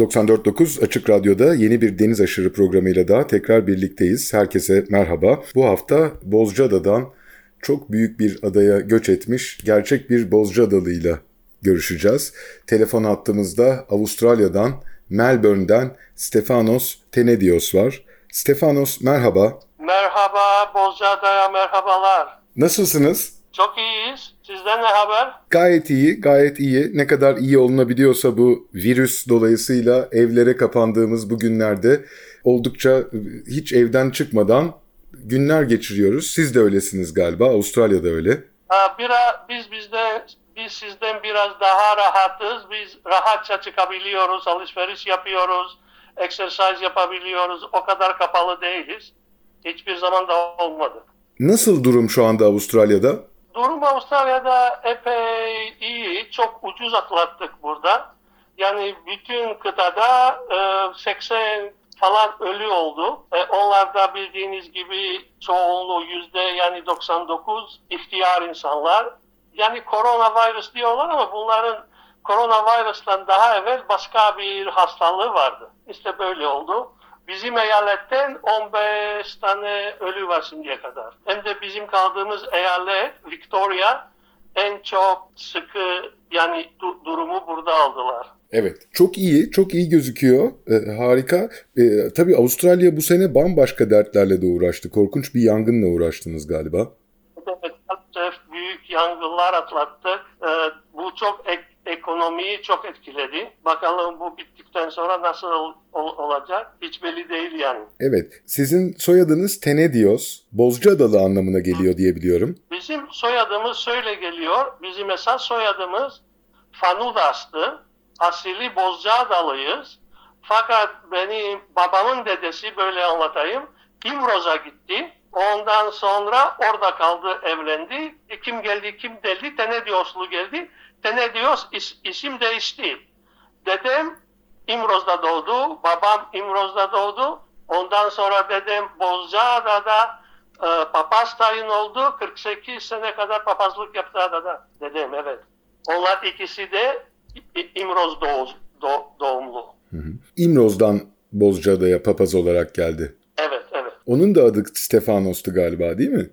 94.9 Açık Radyo'da yeni bir Deniz Aşırı programıyla daha tekrar birlikteyiz. Herkese merhaba. Bu hafta Bozcaada'dan çok büyük bir adaya göç etmiş gerçek bir Bozcaadalıyla görüşeceğiz. Telefon hattımızda Avustralya'dan, Melbourne'den Stefanos Tenedios var. Stefanos merhaba. Merhaba Bozcaada'ya merhabalar. Nasılsınız? Çok iyiyiz. Sizden ne haber? Gayet iyi, gayet iyi. Ne kadar iyi olunabiliyorsa bu virüs dolayısıyla evlere kapandığımız bu günlerde oldukça hiç evden çıkmadan günler geçiriyoruz. Siz de öylesiniz galiba. Avustralya'da öyle. Ha, biraz, biz bizde biz sizden biraz daha rahatız. Biz rahatça çıkabiliyoruz, alışveriş yapıyoruz, egzersiz yapabiliyoruz. O kadar kapalı değiliz. Hiçbir zaman da olmadı. Nasıl durum şu anda Avustralya'da? Durum Avustralya'da epey iyi. Çok ucuz atlattık burada. Yani bütün kıtada e, 80 falan ölü oldu. E, onlar da bildiğiniz gibi çoğunluğu yüzde yani 99 ihtiyar insanlar. Yani koronavirüs diyorlar ama bunların koronavirüsten daha evvel başka bir hastalığı vardı. İşte böyle oldu. Bizim eyaletten 15 tane ölü var şimdiye kadar. Hem de bizim kaldığımız eyalet Victoria en çok sıkı yani du- durumu burada aldılar. Evet, çok iyi, çok iyi gözüküyor. Ee, harika. Ee, tabii Avustralya bu sene bambaşka dertlerle de uğraştı. Korkunç bir yangınla uğraştınız galiba. Evet, büyük yangınlar atlattık. Ee, bu çok ek- ekonomiyi çok etkiledi. Bakalım bu bittikten sonra nasıl ol- olacak hiç belli değil yani. Evet, sizin soyadınız Tenedios, Bozcaadalı anlamına geliyor diye biliyorum. Bizim soyadımız şöyle geliyor. Bizim esas soyadımız Fanudas'tı. Asili Bozcaadalıyız. Fakat benim babamın dedesi böyle anlatayım. İmroz'a gitti. Ondan sonra orada kaldı, evlendi. E, Kim geldi, kim deldi? Tenedioslu geldi. Tenedios is, isim değişti. Dedem İmroz'da doğdu. Babam İmroz'da doğdu. Ondan sonra dedem Bozcaada'da e, papaz tayin oldu. 48 sene kadar papazlık yaptı adada. Dedem evet. Onlar ikisi de İmroz doğu, doğ- doğumlu. İmroz'dan Bozcaada'ya papaz olarak geldi. Evet evet. Onun da adı Stefanos'tu galiba değil mi?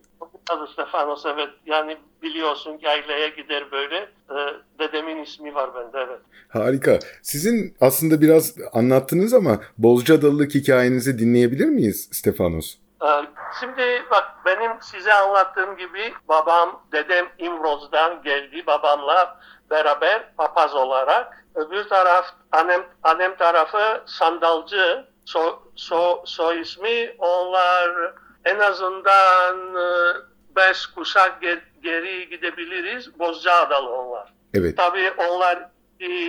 Adı Stefanos evet. Yani biliyorsun ki aileye gider böyle. E, dedemin ismi var bende evet. Harika. Sizin aslında biraz anlattınız ama Bozcaadalılık hikayenizi dinleyebilir miyiz Stefanos? Ee, Şimdi bak benim size anlattığım gibi babam, dedem İmroz'dan geldi babamla beraber papaz olarak. Öbür taraf annem, annem tarafı sandalcı so, so, soy ismi. Onlar en azından e, beş kuşak geri gidebiliriz. Bozcaadalı onlar. Evet. Tabii onlar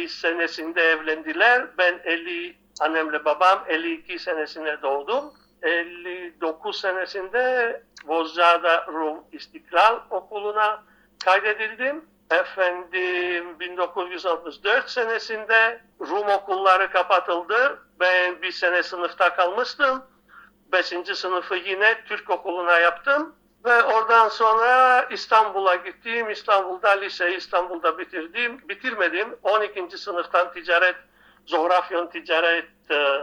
senesinde evlendiler. Ben 50 annemle babam 52 senesine doğdum. 59 senesinde Bozcaada Rum İstiklal Okulu'na kaydedildim. Efendim 1964 senesinde Rum okulları kapatıldı. Ben bir sene sınıfta kalmıştım. Beşinci sınıfı yine Türk okuluna yaptım. Ve oradan sonra İstanbul'a gittim. İstanbul'da liseyi İstanbul'da bitirdim. Bitirmedim. 12. sınıftan ticaret, coğrafyon ticaret e,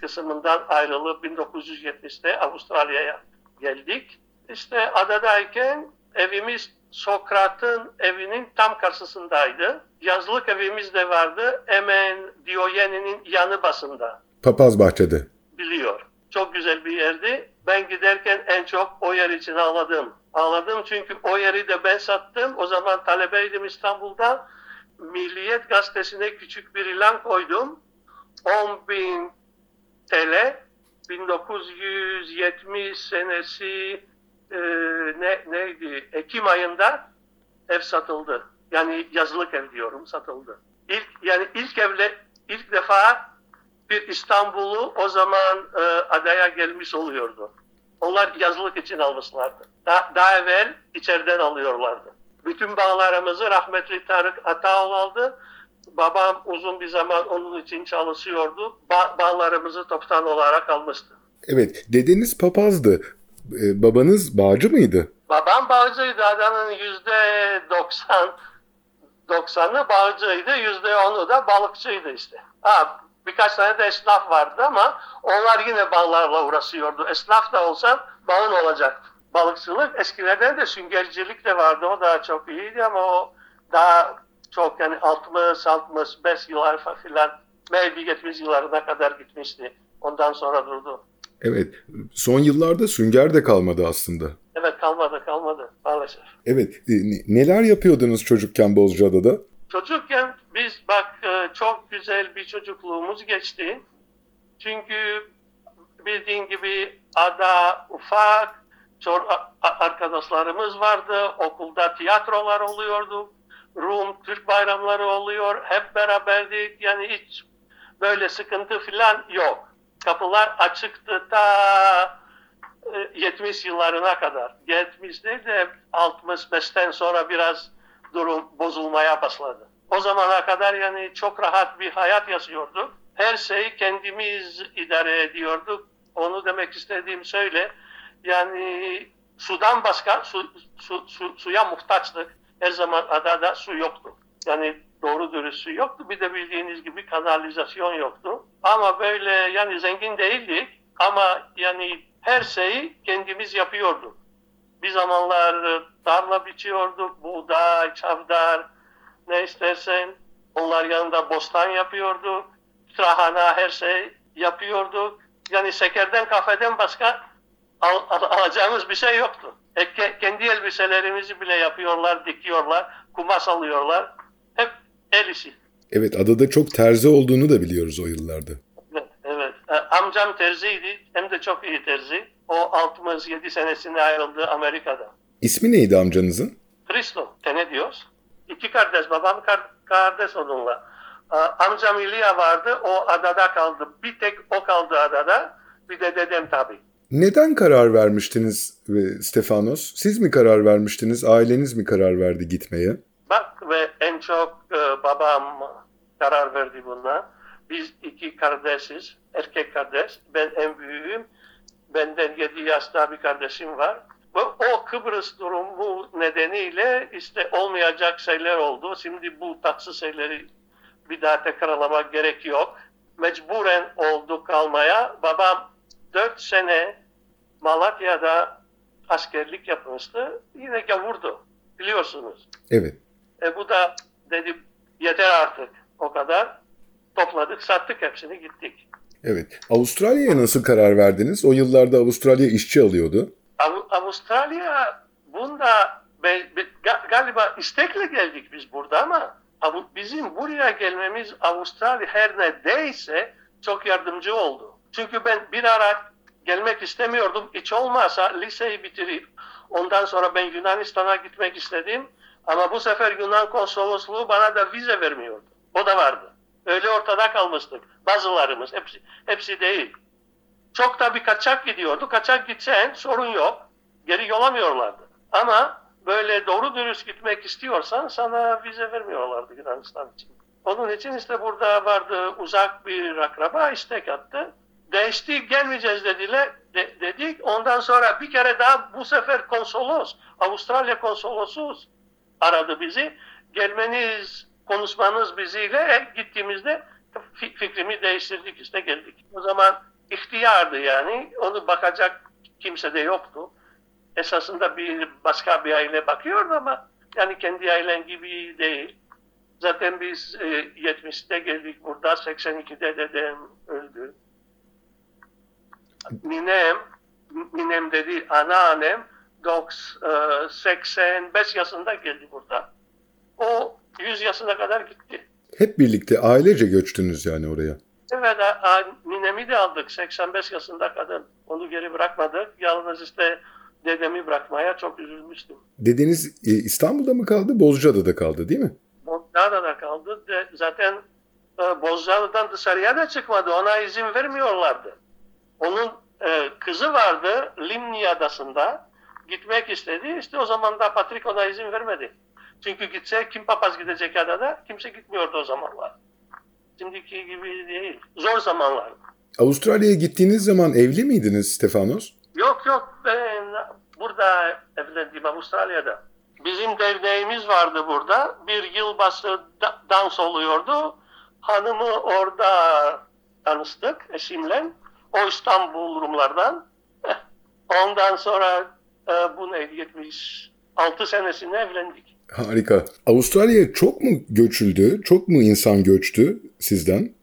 kısmından ayrılıp 1970'te Avustralya'ya geldik. İşte adadayken evimiz Sokrat'ın evinin tam karşısındaydı. Yazlık evimiz de vardı. Hemen Diyojen'in yanı basında Papaz Bahçe'de. biliyor. Çok güzel bir yerdi. Ben giderken en çok o yer için ağladım. Ağladım çünkü o yeri de ben sattım. O zaman talebeydim İstanbul'da. Milliyet gazetesine küçük bir ilan koydum. 10 bin TL 1970 senesi e, ne neydi? Ekim ayında ev satıldı. Yani yazılık ev diyorum satıldı. İlk yani ilk evle ilk defa bir İstanbul'u o zaman e, adaya gelmiş oluyordu. Onlar yazılık için almışlardı. Da, daha evvel içeriden alıyorlardı. Bütün bağlarımızı rahmetli Tarık Ataoğlu aldı. Babam uzun bir zaman onun için çalışıyordu. Ba- bağlarımızı toptan olarak almıştı. Evet, dedeniz papazdı. Ee, babanız bağcı mıydı? Babam bağcıydı. Adanın yüzde 90 90'ı bağcıydı. Yüzde 10'u da balıkçıydı işte. Ha, birkaç tane de esnaf vardı ama onlar yine bağlarla uğraşıyordu. Esnaf da olsan bağın olacaktı. Balıkçılık eskilerden de süngercilik de vardı. O da çok iyiydi ama o daha çok yani 60 65 yıllar falan maybe 70 yıllarına kadar gitmişti. Ondan sonra durdu. Evet, son yıllarda sünger de kalmadı aslında. Evet kalmadı kalmadı maalesef. Evet, e, ne- neler yapıyordunuz çocukken Bozcaada'da? Çocukken biz bak e, çok güzel bir çocukluğumuz geçti. Çünkü bildiğin gibi ada ufak, arkadaşlarımız vardı. Okulda tiyatrolar oluyordu. Rum, Türk bayramları oluyor. Hep beraberdik. Yani hiç böyle sıkıntı falan yok. Kapılar açıktı ta e, 70 yıllarına kadar. 70 değil de 65'ten sonra biraz durum bozulmaya başladı. O zamana kadar yani çok rahat bir hayat yaşıyorduk. Her şeyi kendimiz idare ediyorduk. Onu demek istediğim söyle. Yani sudan başka su, su, su, suya muhtaçtık. Her zaman adada su yoktu. Yani doğru dürüst su yoktu. Bir de bildiğiniz gibi kanalizasyon yoktu. Ama böyle yani zengin değildik. Ama yani her şeyi kendimiz yapıyorduk. Bir zamanlar e, tarla biçiyorduk, buğday, çavdar, ne istersen. Onlar yanında bostan yapıyorduk, trahana her şey yapıyorduk. Yani şekerden, kafeden başka al, al- alacağımız bir şey yoktu. E, ke- kendi elbiselerimizi bile yapıyorlar, dikiyorlar, kumaş alıyorlar. Hep el işi. Evet, adada çok terzi olduğunu da biliyoruz o yıllarda. Evet, evet. E, amcam terziydi, hem de çok iyi terzi. O 67 senesinde ayrıldı Amerika'da. İsmi neydi amcanızın? Hristo, ne diyoruz? İki kardeş, babam kar- kardeş onunla. Amcam İlya vardı, o adada kaldı. Bir tek o kaldı adada, bir de dedem tabii. Neden karar vermiştiniz e, Stefanos? Siz mi karar vermiştiniz, aileniz mi karar verdi gitmeye? Bak ve en çok e, babam karar verdi buna. Biz iki kardeşiz, erkek kardeş. Ben en büyüğüm. Benden 7 yaşta bir kardeşim var. Ve o Kıbrıs durumu nedeniyle işte olmayacak şeyler oldu. Şimdi bu tatsız şeyleri bir daha tekrarlamak gerek yok. Mecburen oldu kalmaya. Babam 4 sene Malatya'da askerlik yapmıştı. Yine gavurdu. Biliyorsunuz. Evet. E bu da dedi yeter artık o kadar. Topladık sattık hepsini gittik. Evet. Avustralya'ya nasıl karar verdiniz? O yıllarda Avustralya işçi alıyordu. Av- Avustralya bunda be- be- ga- galiba istekle geldik biz burada ama Avu- bizim buraya gelmemiz Avustralya her ne değilse çok yardımcı oldu. Çünkü ben bir ara gelmek istemiyordum. Hiç olmazsa liseyi bitirip ondan sonra ben Yunanistan'a gitmek istedim. Ama bu sefer Yunan konsolosluğu bana da vize vermiyordu. O da vardı. Öyle ortada kalmıştık. Bazılarımız, hepsi, hepsi değil. Çok da bir kaçak gidiyordu. Kaçak gitsen sorun yok. Geri yollamıyorlardı. Ama böyle doğru dürüst gitmek istiyorsan sana vize vermiyorlardı Yunanistan için. Onun için işte burada vardı uzak bir akraba istek attı. Değişti gelmeyeceğiz dediler. De- dedik. Ondan sonra bir kere daha bu sefer konsolos, Avustralya konsolosu aradı bizi. Gelmeniz, konuşmanız biziyle gittiğimizde fi- fikrimi değiştirdik işte geldik. O zaman ihtiyardı yani. Onu bakacak kimse de yoktu. Esasında bir başka bir aile bakıyordu ama yani kendi ailen gibi değil. Zaten biz e, 70'te geldik burada 82'de dedem öldü. Ninem, ninem dedi anneannem 90, e, 85 yaşında geldi burada. O 100 yaşına kadar gitti. Hep birlikte ailece göçtünüz yani oraya. Evet, a, ninemi de aldık 85 yaşında kadın. Onu geri bırakmadık. Yalnız işte dedemi bırakmaya çok üzülmüştüm. Dedeniz e, İstanbul'da mı kaldı, Bozcaada'da kaldı değil mi? Montana da kaldı. De, zaten e, Bozcaada'dan dışarıya da çıkmadı. Ona izin vermiyorlardı. Onun e, kızı vardı Limni Adası'nda. Gitmek istedi. İşte o zaman da Patrick ona izin vermedi. Çünkü gitse kim papaz gidecek adada? Kimse gitmiyordu o zamanlar. Şimdiki gibi değil. Zor zamanlar. Avustralya'ya gittiğiniz zaman evli miydiniz Stefanos? Yok yok ben burada evlendim Avustralya'da. Bizim derneğimiz vardı burada. Bir yılbaşı da- dans oluyordu. Hanımı orada tanıştık eşimle. O İstanbul Rumlardan. Ondan sonra e, bu neydi 76 senesinde evlendik. Harika. Avustralya'ya çok mu göçüldü? Çok mu insan göçtü sizden?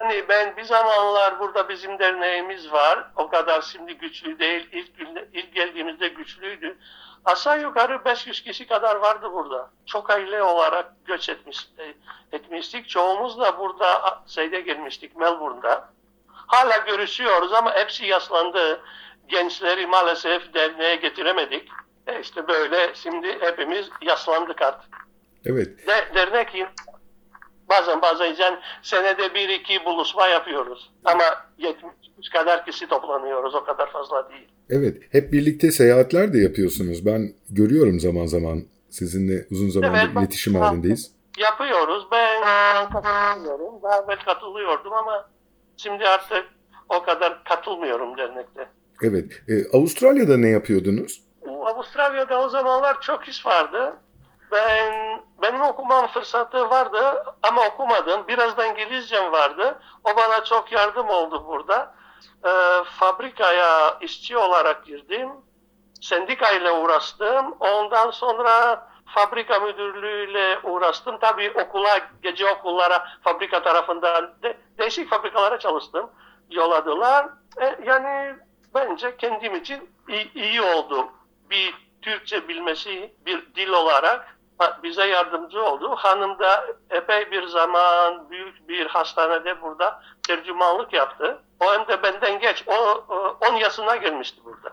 Yani ben bir zamanlar burada bizim derneğimiz var. O kadar şimdi güçlü değil. İlk, günde, ilk geldiğimizde güçlüydü. Aşağı yukarı 500 kişi kadar vardı burada. Çok aile olarak göç etmiş, etmiştik. Çoğumuz da burada şeyde gelmiştik Melbourne'da. Hala görüşüyoruz ama hepsi yaşlandı. Gençleri maalesef derneğe getiremedik. E işte böyle şimdi hepimiz yaşlandık artık. Evet. De, dernek bazen bazen senede bir iki buluşma yapıyoruz. Ama 70 kadar kişi toplanıyoruz. O kadar fazla değil. Evet. Hep birlikte seyahatler de yapıyorsunuz. Ben görüyorum zaman zaman. Sizinle uzun zamandır Evet, bak- iletişim halindeyiz. Yapıyoruz. Ben katılmıyorum. Daha evvel katılıyordum ama şimdi artık o kadar katılmıyorum dernekte. Evet. Ee, Avustralya'da ne yapıyordunuz? Avustralya'da o zamanlar çok iş vardı. Ben benim okumam fırsatı vardı ama okumadım. Biraz da İngilizcem vardı. O bana çok yardım oldu burada. Ee, fabrikaya işçi olarak girdim. Sendikayla uğraştım. Ondan sonra fabrika müdürlüğüyle uğraştım. Tabii okula, gece okullara, fabrika tarafından de, değişik fabrikalara çalıştım. Yolladılar. E, yani bence kendim için iyi, iyi oldu. Bir Türkçe bilmesi bir dil olarak bize yardımcı oldu. Hanım da epey bir zaman büyük bir hastanede burada tercümanlık yaptı. O hem de benden geç. O 10 yaşına gelmişti burada.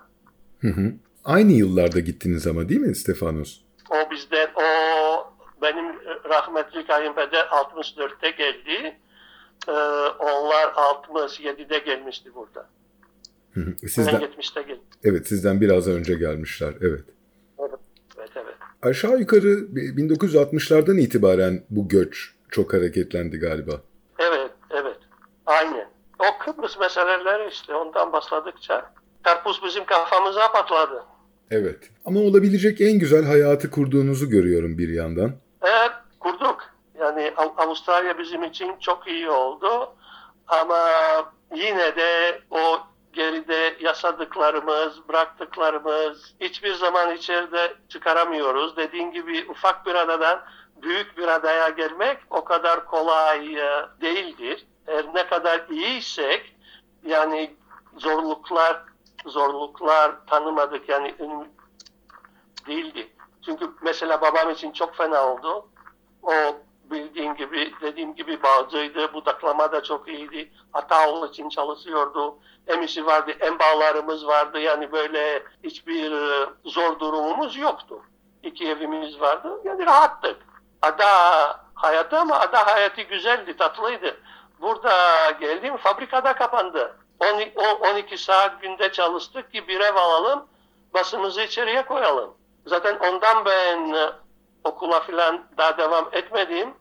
Hı hı. Aynı yıllarda gittiniz ama değil mi Stefanos? O bizden, o benim rahmetli kayınpeder 64'te geldi. Ee, onlar 67'de gelmişti burada. Hı hı. Ben Sizden, 70'te geldim. evet sizden biraz önce gelmişler. Evet. Evet, evet. Aşağı yukarı 1960'lardan itibaren bu göç çok hareketlendi galiba. Evet, evet. Aynen. O Kıbrıs meseleleri işte ondan başladıkça karpuz bizim kafamıza patladı. Evet. Ama olabilecek en güzel hayatı kurduğunuzu görüyorum bir yandan. Evet, kurduk. Yani Av- Avustralya bizim için çok iyi oldu. Ama yine de o geride yaşadıklarımız, bıraktıklarımız hiçbir zaman içeride çıkaramıyoruz. Dediğin gibi ufak bir adadan büyük bir adaya gelmek o kadar kolay e, değildir. Eğer ne kadar iyiysek yani zorluklar zorluklar tanımadık yani değildi. Çünkü mesela babam için çok fena oldu. O bildiğin gibi dediğim gibi bağcıydı. Budaklama da çok iyiydi. Ataoğlu için çalışıyordu. Hem işi vardı hem bağlarımız vardı. Yani böyle hiçbir e, zor durumumuz yoktu. İki evimiz vardı. Yani rahattık. Ada hayatı ama ada hayatı güzeldi, tatlıydı. Burada geldim fabrikada kapandı. 12, 12 saat günde çalıştık ki bir ev alalım, basımızı içeriye koyalım. Zaten ondan ben e, okula falan daha devam etmedim.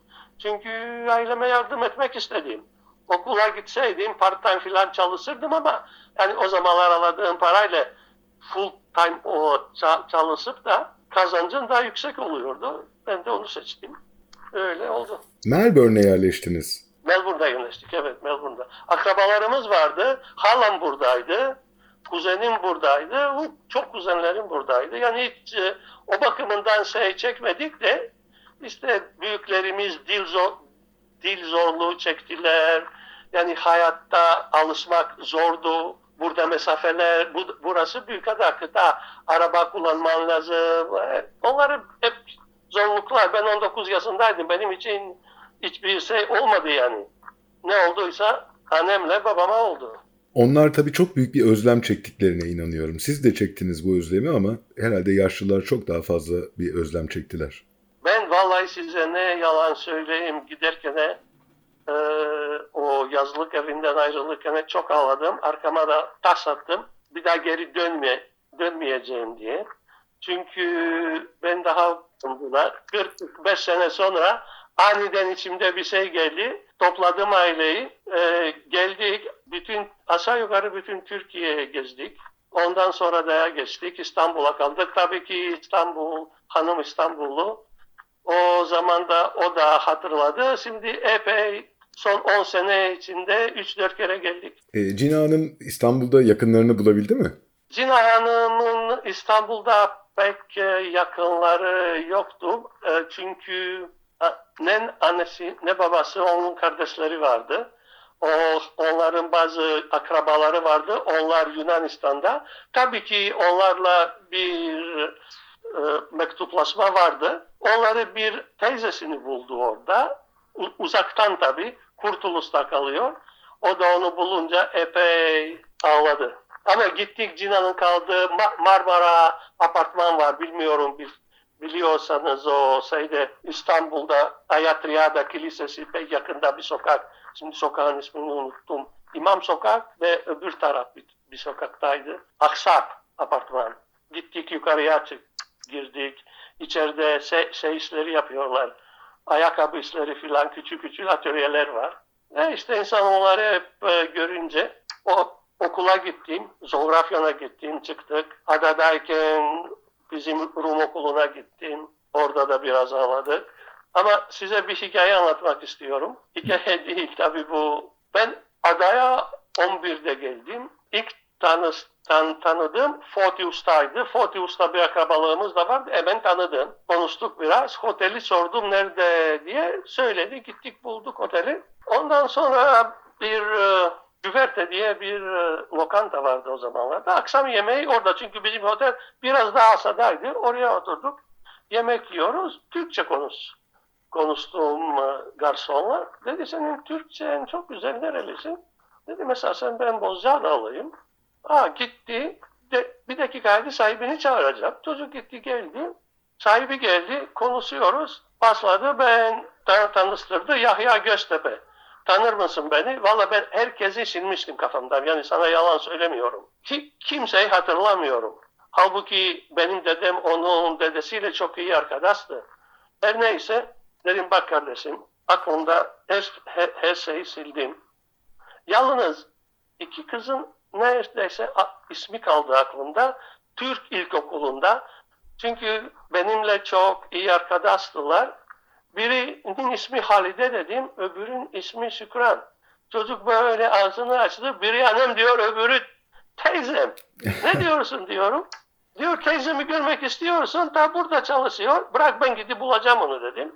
Çünkü aileme yardım etmek istedim. Okula gitseydim part time falan çalışırdım ama yani o zamanlar aladığım parayla full time o ça- çalışıp da kazancın daha yüksek oluyordu. Ben de onu seçtim. Öyle oldu. Melbourne'e yerleştiniz. Melbourne'da yerleştik. Evet Melbourne'da. Akrabalarımız vardı. Halam buradaydı. Kuzenim buradaydı. Çok kuzenlerim buradaydı. Yani hiç e, o bakımından şey çekmedik de işte büyüklerimiz dil zor, dil zorluğu çektiler. Yani hayatta alışmak zordu. Burada mesafeler, bu, burası büyük ada kıta. Araba kullanman lazım. E, Onları hep zorluklar. Ben 19 yaşındaydım. Benim için hiçbir şey olmadı yani. Ne olduysa annemle babama oldu. Onlar tabii çok büyük bir özlem çektiklerine inanıyorum. Siz de çektiniz bu özlemi ama herhalde yaşlılar çok daha fazla bir özlem çektiler. Ben vallahi size ne yalan söyleyeyim giderken de Ee, o yazlık evinden ayrılırken çok ağladım. Arkama da taş attım. Bir daha geri dönme, dönmeyeceğim diye. Çünkü ben daha bunlar 45 sene sonra aniden içimde bir şey geldi. Topladım aileyi. Ee, geldik. Bütün aşağı yukarı bütün Türkiye'ye gezdik. Ondan sonra da geçtik. İstanbul'a kaldık. Tabii ki İstanbul, hanım İstanbullu. O zaman da o da hatırladı. Şimdi epey son 10 sene içinde 3-4 kere geldik. E, Cina Hanım İstanbul'da yakınlarını bulabildi mi? Cina Hanım'ın İstanbul'da pek e, yakınları yoktu. E, Çünkü ne annesi ne babası onun kardeşleri vardı. O, onların bazı akrabaları vardı. Onlar Yunanistan'da. Tabii ki onlarla bir e, mektuplaşma vardı. Onları bir teyzesini buldu orada. U- uzaktan tabii. Kurtulus'ta kalıyor. O da onu bulunca epey ağladı. Ama gittik Cina'nın kaldığı Ma- Marmara apartman var. Bilmiyorum bil- biliyorsanız o şeyde İstanbul'da Ayatriyada Kilisesi pek yakında bir sokak. Şimdi sokağın ismini unuttum. İmam Sokak ve öbür taraf bir, bir sokaktaydı. Aksap apartman. Gittik yukarıya çık, girdik. İçeride şey, şey yapıyorlar. Ayakkabı işleri filan küçük küçük atölyeler var. E işte insan onları hep e, görünce o okula gittim, Zoğrafya'na gittim, çıktık. Adadayken bizim Rum okuluna gittim. Orada da biraz ağladık. Ama size bir hikaye anlatmak istiyorum. Hikaye değil tabii bu. Ben adaya 11'de geldim. İlk tanı, tan, tanıdığım Fotius'taydı. Fotius'ta bir akrabalığımız da vardı. Hemen tanıdım. Konuştuk biraz. Oteli sordum nerede diye. Söyledi. Gittik bulduk oteli. Ondan sonra bir e, Güverte diye bir e, lokanta vardı o zamanlarda. Akşam yemeği orada çünkü bizim otel biraz daha aşağıdaydı. Oraya oturduk. Yemek yiyoruz. Türkçe konuş. Konuştuğum garsonla. Dedi senin Türkçen çok güzel nerelisin? Dedi mesela sen ben Bozcaada'lıyım. Ha gitti. De, bir dakikaydı sahibini çağıracak. Çocuk gitti geldi. Sahibi geldi. Konuşuyoruz. Başladı. Ben tan tanıştırdı. Yahya Göztepe. Tanır mısın beni? Valla ben herkesi silmiştim kafamdan. Yani sana yalan söylemiyorum. Ki, kimseyi hatırlamıyorum. Halbuki benim dedem onun dedesiyle çok iyi arkadaştı. Her neyse dedim bak kardeşim aklımda her, her, her şeyi sildim. Yalnız iki kızın neredeyse ismi kaldı aklımda. Türk ilkokulunda. Çünkü benimle çok iyi arkadaştılar. Birinin ismi Halide dedim, öbürün ismi Şükran. Çocuk böyle ağzını açtı. Biri annem diyor, öbürü teyzem. Ne diyorsun diyorum. Diyor teyzemi görmek istiyorsun. Ta burada çalışıyor. Bırak ben gidip bulacağım onu dedim.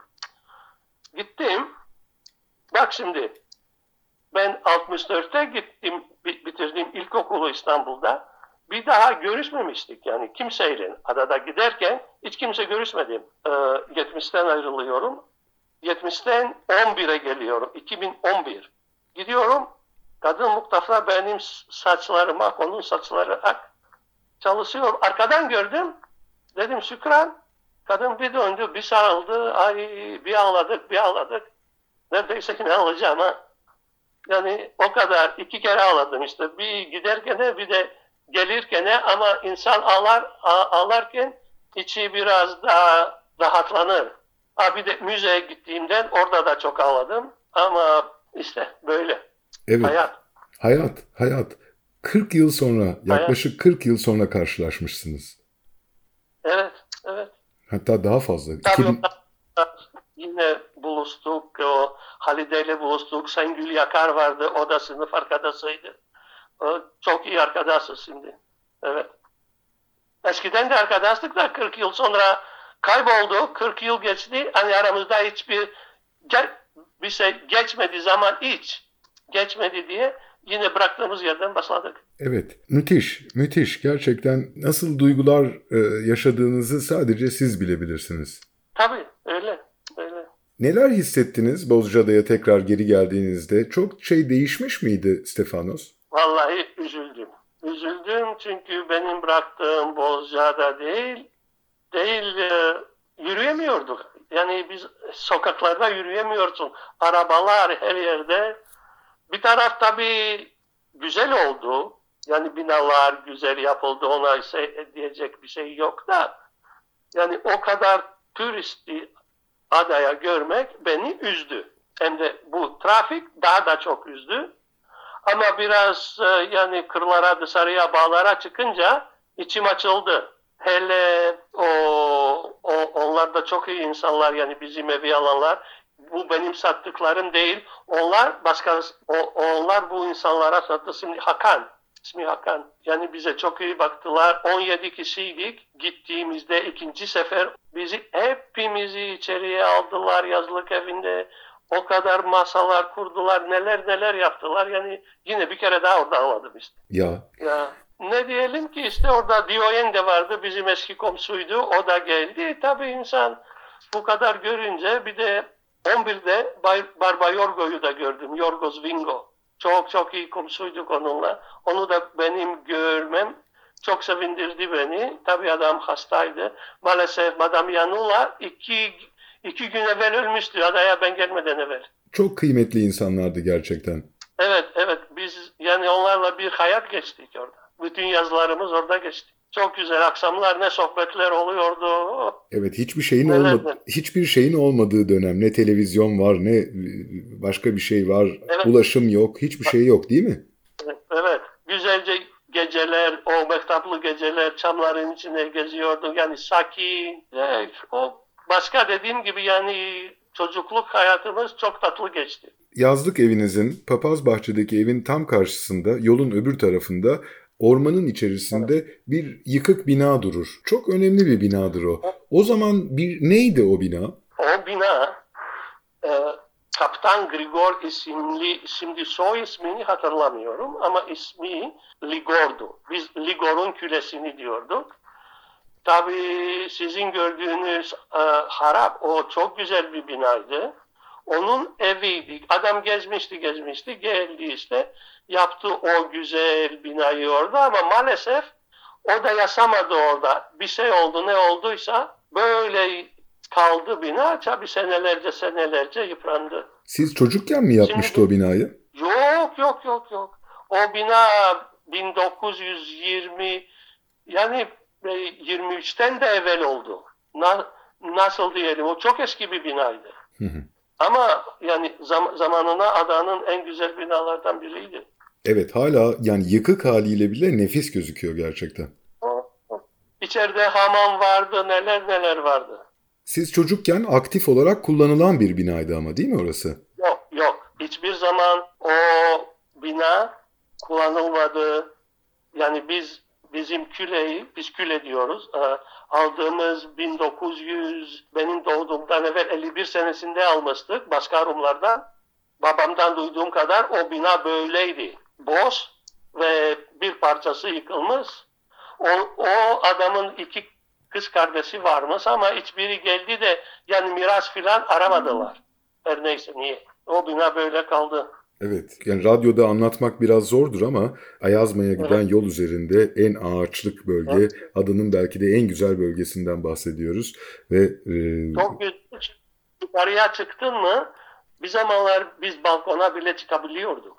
Gittim. Bak şimdi. Ben 64'te gittim, bi- bitirdim ilkokulu İstanbul'da. Bir daha görüşmemiştik yani kimseyle. Adada giderken hiç kimse görüşmedim. Ee, 70'ten ayrılıyorum. 70'ten 11'e geliyorum. 2011. Gidiyorum. Kadın muhtafla benim saçlarım ak, onun saçları ak. Çalışıyor. Arkadan gördüm. Dedim Şükran. Kadın bir döndü, bir sarıldı. Ay bir ağladık, bir ağladık. Neredeyse yine alacağım ha. Yani o kadar iki kere ağladım işte. Bir giderken de bir de gelirken ama insan ağlar ağlarken içi biraz daha rahatlanır. Ha bir de müzeye gittiğimden orada da çok ağladım. Ama işte böyle Evet. hayat. Hayat, hayat. 40 yıl sonra, yaklaşık 40 yıl sonra karşılaşmışsınız. Evet, evet. Hatta daha fazla. Tabii 2000 o- yine buluştuk. O Halide ile buluştuk. Sengül Yakar vardı. O da sınıf arkadaşıydı. O, çok iyi arkadaşız şimdi. Evet. Eskiden de arkadaştık da 40 yıl sonra kayboldu. 40 yıl geçti. Hani aramızda hiçbir bir şey geçmedi zaman hiç geçmedi diye yine bıraktığımız yerden başladık. Evet, müthiş, müthiş. Gerçekten nasıl duygular e, yaşadığınızı sadece siz bilebilirsiniz. Tabii öyle. Öyle. Neler hissettiniz Bozcaada'ya tekrar geri geldiğinizde? Çok şey değişmiş miydi Stefanos? Vallahi üzüldüm. Üzüldüm çünkü benim bıraktığım Bozcaada değil, değil e, yürüyemiyorduk. Yani biz sokaklarda yürüyemiyorsun. Arabalar her yerde. Bir taraf tabii güzel oldu. Yani binalar güzel yapıldı. Ona şey, diyecek bir şey yok da. Yani o kadar turisti adaya görmek beni üzdü. Hem de bu trafik daha da çok üzdü. Ama biraz e, yani kırlara dışarıya bağlara çıkınca içim açıldı. Hele o, o onlar da çok iyi insanlar yani bizim evi alanlar. Bu benim sattıklarım değil. Onlar başka o, onlar bu insanlara sattı. Şimdi Hakan ismi Hakan. Yani bize çok iyi baktılar. 17 kişiydik. Gittiğimizde ikinci sefer bizi hepimizi içeriye aldılar yazlık evinde. O kadar masalar kurdular, neler neler yaptılar. Yani yine bir kere daha orada anladım işte. Ya Ya ne diyelim ki işte orada Diyoyen de vardı bizim eski komşuydu o da geldi. Tabii insan bu kadar görünce bir de 11'de Bay, Barba Yorgo'yu da gördüm. Yorgos Vingo. Çok çok iyi komşuyduk onunla. Onu da benim görmem çok sevindirdi beni. Tabii adam hastaydı. Maalesef Madame Yanula iki, iki gün evvel ölmüştü adaya ben gelmeden evvel. çok kıymetli insanlardı gerçekten. Evet, evet. Biz yani onlarla bir hayat geçtik orada. Bütün yazılarımız orada geçti. Çok güzel akşamlar ne sohbetler oluyordu. Evet hiçbir şeyin Evet, olmadı hiçbir şeyin olmadığı dönem ne televizyon var ne başka bir şey var Evet. ulaşım yok hiçbir şey yok değil mi? Evet, güzelce geceler, o mektaplı geceler çamların içine geziyorduk. Yani sakin. Evet, o başka dediğim gibi yani çocukluk hayatımız çok tatlı geçti. Yazlık evinizin Papaz Bahçe'deki evin tam karşısında yolun öbür tarafında ormanın içerisinde bir yıkık bina durur. Çok önemli bir binadır o. O zaman bir neydi o bina? O bina e, Kaptan Grigor isimli, şimdi soy ismini hatırlamıyorum ama ismi Ligor'du. Biz Ligor'un külesini diyorduk. Tabii sizin gördüğünüz e, harap o çok güzel bir binaydı. Onun eviydi. Adam gezmişti gezmişti geldi işte yaptı o güzel binayı orada ama maalesef o da yaşamadı orada. Bir şey oldu ne olduysa böyle kaldı bina tabii senelerce senelerce yıprandı. Siz çocukken mi yapmıştı Şimdi- o binayı? Yok yok yok yok. O bina 1920 yani e, 23'ten de evvel oldu. Na- nasıl diyelim o çok eski bir binaydı. Hı hı. Ama yani zam- zamanına adanın en güzel binalardan biriydi. Evet hala yani yıkık haliyle bile nefis gözüküyor gerçekten. İçeride hamam vardı neler neler vardı. Siz çocukken aktif olarak kullanılan bir binaydı ama değil mi orası? Yok yok. Hiçbir zaman o bina kullanılmadı. Yani biz bizim küleyi, biz küle diyoruz. e, Aldığımız 1900, benim doğduğumdan evvel 51 senesinde almıştık başka Rumlardan. Babamdan duyduğum kadar o bina böyleydi. Boş ve bir parçası yıkılmış. O, o adamın iki kız kardeşi varmış ama hiçbiri geldi de yani miras filan aramadılar. Her neyse niye. O bina böyle kaldı. Evet. Yani radyoda anlatmak biraz zordur ama Ayazma'ya giden yol üzerinde en ağaçlık bölge, adanın belki de en güzel bölgesinden bahsediyoruz ve e, Çok. Yukarıya çıktın mı bir zamanlar biz balkona bile çıkabiliyorduk.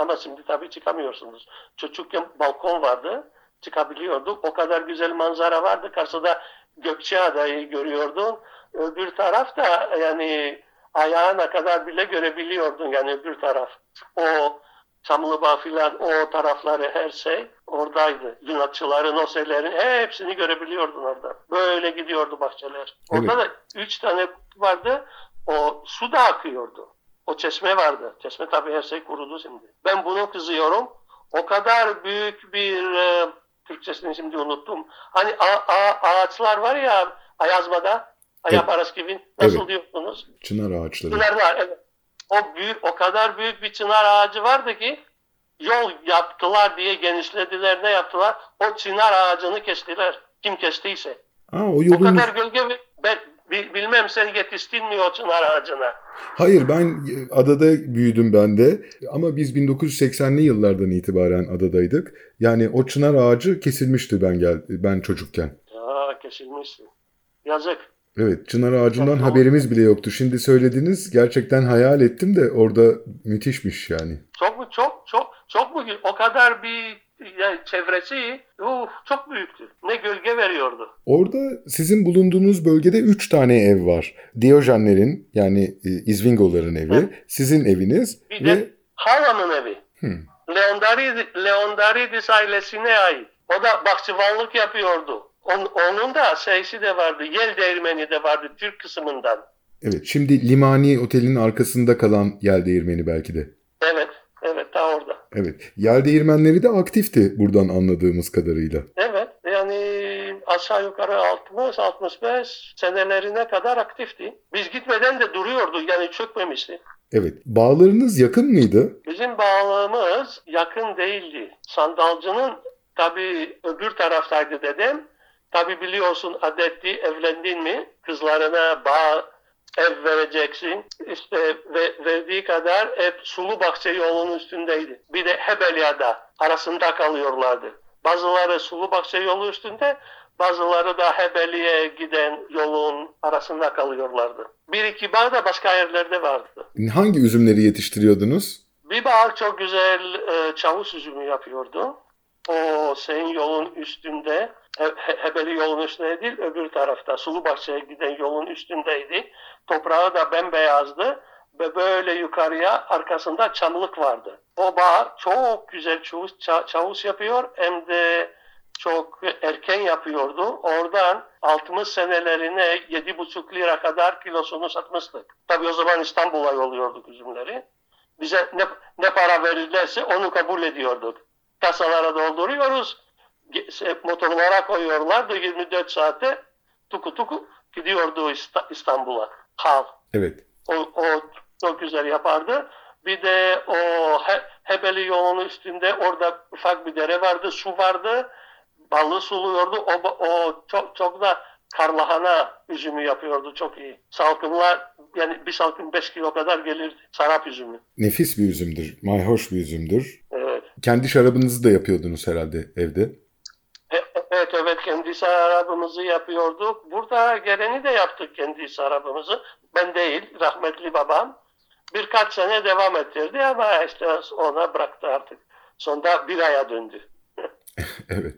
Ama şimdi tabii çıkamıyorsunuz. Çocukken balkon vardı. Çıkabiliyorduk. O kadar güzel manzara vardı. Karşıda Gökçeada'yı görüyordun. Öbür tarafta yani ayağına kadar bile görebiliyordun yani öbür taraf. O Çamlıbağ filan o tarafları her şey oradaydı. Yunatçıların, o şeylerin hepsini görebiliyordun orada. Böyle gidiyordu bahçeler. Orada da üç tane vardı. O su da akıyordu. O çeşme vardı. Çeşme tabii her şey kurudu şimdi. Ben bunu kızıyorum. O kadar büyük bir e, Türkçesini şimdi unuttum. Hani a- a- ağaçlar var ya Ayazma'da. Aya Paraskevin. Nasıl Evet. diyorsunuz? çınar ağaçları. Çınar var evet. O büyük o kadar büyük bir çınar ağacı vardı ki yol yaptılar diye genişlediler ne yaptılar? O çınar ağacını kestiler. Kim kestiyse. Aa, o O yolun... kadar gölge ben bilmem sen yetiştin mi o çınar ağacına? Hayır ben e, adada büyüdüm ben de ama biz 1980'li yıllardan itibaren adadaydık. Yani o çınar ağacı kesilmişti ben gel ben çocukken. Ya kesilmişsin. Yazık. Evet, çınar ağacından Çok- haberimiz bile yoktu. Şimdi söylediniz, gerçekten hayal ettim de orada müthişmiş yani. Çok mu çok çok çok mu o kadar bir yani çevresi uf, çok büyüktü. Ne gölge veriyordu. Orada sizin bulunduğunuz bölgede üç tane ev var. Diyojenlerin yani e, İzvingoların evi, Hı. sizin eviniz Bir ve de halamın evi. Hı. Leondaridis, Leondaridis ailesine ait. O da bahçıvanlık yapıyordu. On- onun da şeysi de vardı. Yel değirmeni de vardı Türk kısmından. evet şimdi Limani Otel'in arkasında kalan yel değirmeni belki de. Evet. Evet ta orada. Evet. Yel değirmenleri de aktifti buradan anladığımız kadarıyla. Evet. Yani aşağı yukarı 60-65 senelerine kadar aktifti. Biz gitmeden de duruyordu. Yani çökmemişti. Evet. Bağlarınız yakın mıydı? Bizim bağlığımız yakın değildi. Sandalcının tabi öbür taraftaydı dedem. Tabi biliyorsun adetti evlendin mi kızlarına bağ ev vereceksin. İşte ve, verdiği kadar hep sulu bahçe yolunun üstündeydi. Bir de Hebelya'da arasında kalıyorlardı. Bazıları sulu bahçe yolu üstünde bazıları da Hebeli'ye giden yolun arasında kalıyorlardı. Bir iki bağ da başka yerlerde vardı. Hangi üzümleri yetiştiriyordunuz? Bir bağ çok güzel e, çavuş üzümü yapıyordu. O senin yolun üstünde, He- He- Hebeli yolun üstünde değil, öbür tarafta Sulu Bahçe'ye giden yolun üstündeydi. Toprağı da bembeyazdı ve böyle yukarıya arkasında çamlık vardı. O bağ çok güzel çavuş, ça- çavuş yapıyor hem de çok erken yapıyordu. Oradan 60 senelerine 7,5 lira kadar kilosunu satmıştık. Tabii o zaman İstanbul'a yolluyorduk üzümleri bize ne, ne para verirlerse onu kabul ediyorduk. Kasalara dolduruyoruz, motorlara koyuyorlardı 24 saate tuku tuku gidiyordu İsta- İstanbul'a. Hal. Evet. O, o çok güzel yapardı. Bir de o He- Hebeli yolunun üstünde orada ufak bir dere vardı, su vardı. Balı suluyordu. O, o çok, çok da karlahana üzümü yapıyordu çok iyi. Salkımlar yani bir salkım 5 kilo kadar gelirdi. Sarap üzümü. Nefis bir üzümdür. Mayhoş bir üzümdür. Evet. Kendi şarabınızı da yapıyordunuz herhalde evde. E- Evet evet kendi sarabımızı yapıyorduk. Burada geleni de yaptık kendi sarabımızı. Ben değil rahmetli babam. Birkaç sene devam ettirdi ama işte ona bıraktı artık. Sonra bir aya döndü. Evet.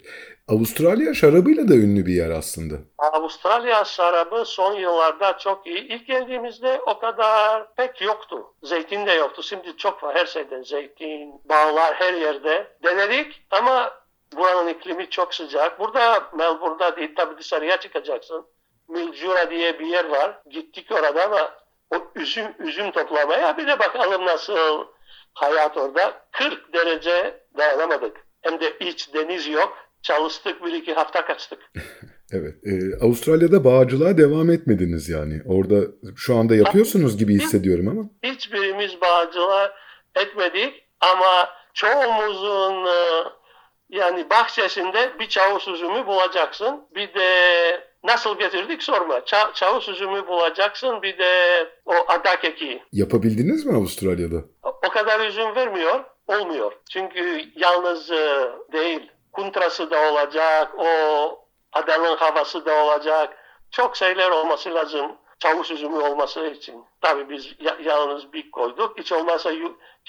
Avustralya şarabıyla da ünlü bir yer aslında. Avustralya şarabı son yıllarda çok iyi. İlk geldiğimizde o kadar pek yoktu. Zeytin de yoktu. Şimdi çok var her şeyden zeytin, bağlar her yerde. Denedik ama buranın iklimi çok sıcak. Burada Melbourne'da değil tabii dışarıya çıkacaksın. Mildura diye bir yer var. Gittik orada ama o üzüm üzüm toplamaya bir de bakalım nasıl hayat orada. 40 derece dayanamadık. Hem de hiç deniz yok. Çalıştık bir iki hafta kaçtık. Evet. Ee, Avustralya'da bağcılığa devam etmediniz yani. Orada şu anda yapıyorsunuz gibi hissediyorum ama. hiçbirimiz bağcılığa etmedik ama çoğumuzun e, yani bahçesinde bir çavuş üzümü bulacaksın. Bir de nasıl getirdik sorma. Ça- çavuş üzümü bulacaksın bir de o ada keki. Yapabildiniz mi Avustralya'da? O o kadar üzüm vermiyor, olmuyor. Çünkü yalnız e, değil, kuntrası da olacak, o adanın havası da olacak. Çok şeyler olması lazım çavuş üzümü olması için. Tabii biz ya- yalnız bir koyduk. Hiç olmazsa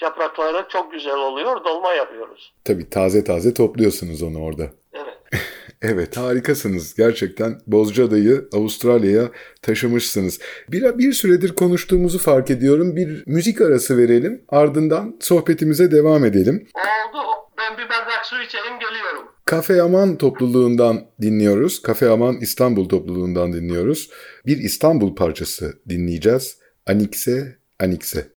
yaprakları çok güzel oluyor, dolma yapıyoruz. Tabii taze taze topluyorsunuz onu orada. Evet. Evet harikasınız. Gerçekten Bozcaada'yı Avustralya'ya taşımışsınız. Bir, bir süredir konuştuğumuzu fark ediyorum. Bir müzik arası verelim. Ardından sohbetimize devam edelim. Oldu. Ben bir bardak su içeyim geliyorum. Kafe Aman topluluğundan dinliyoruz. Kafe Aman İstanbul topluluğundan dinliyoruz. Bir İstanbul parçası dinleyeceğiz. Anikse, Anikse.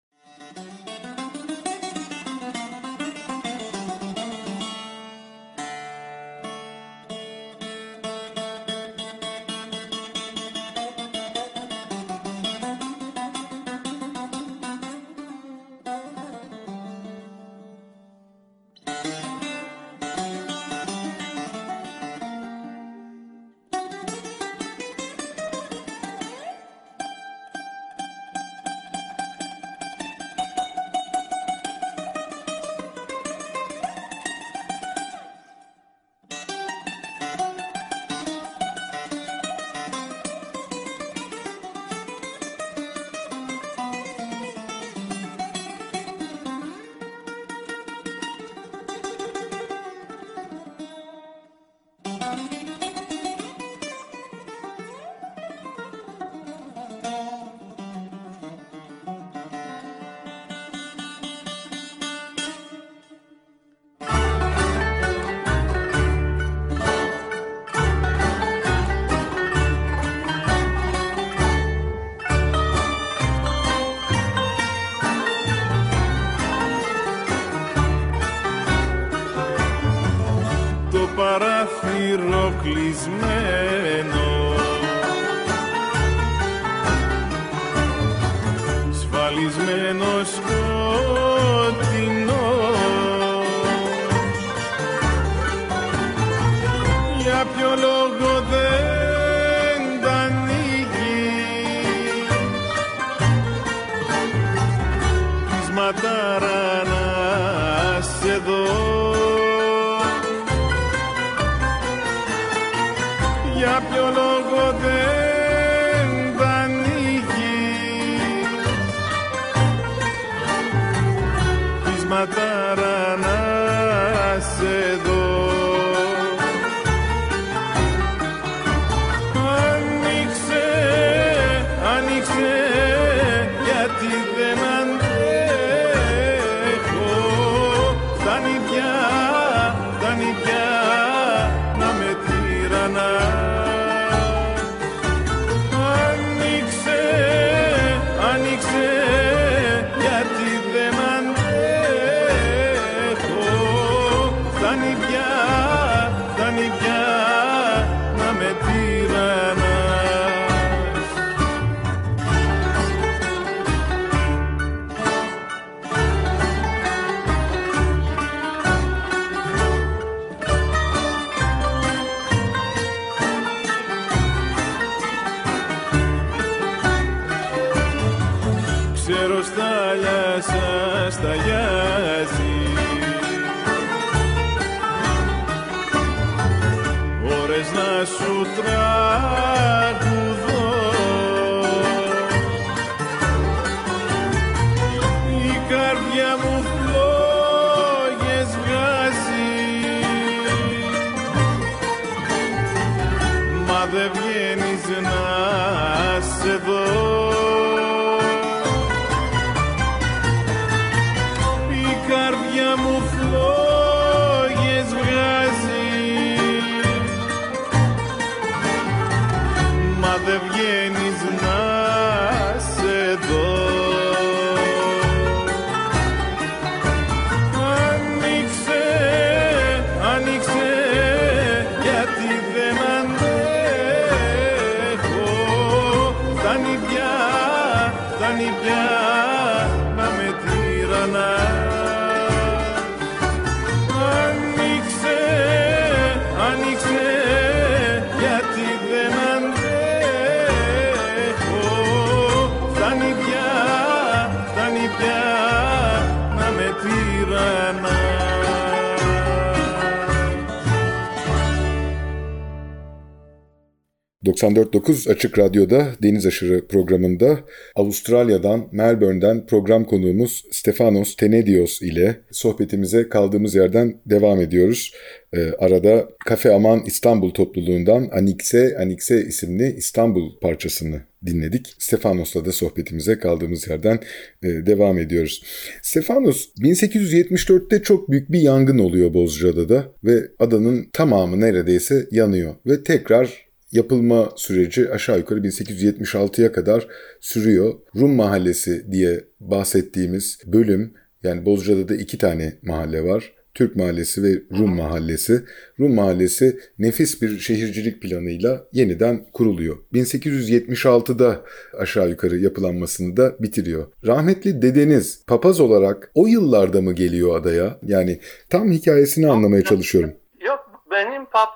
...94.9 Açık Radyo'da Deniz Aşırı programında Avustralya'dan, Melbourne'den program konuğumuz Stefanos Tenedios ile sohbetimize kaldığımız yerden devam ediyoruz. Ee, arada Kafe Aman İstanbul topluluğundan Anikse Anikse isimli İstanbul parçasını dinledik. Stefanos'la da sohbetimize kaldığımız yerden e, devam ediyoruz. Stefanos 1874'te çok büyük bir yangın oluyor Bozcaada'da ve adanın tamamı neredeyse yanıyor ve tekrar yapılma süreci aşağı yukarı 1876'ya kadar sürüyor. Rum Mahallesi diye bahsettiğimiz bölüm yani Bozcaada'da iki tane mahalle var. Türk Mahallesi ve Rum Mahallesi. Rum Mahallesi nefis bir şehircilik planıyla yeniden kuruluyor. 1876'da aşağı yukarı yapılanmasını da bitiriyor. Rahmetli dedeniz papaz olarak o yıllarda mı geliyor adaya? Yani tam hikayesini anlamaya çalışıyorum. Yok benim pap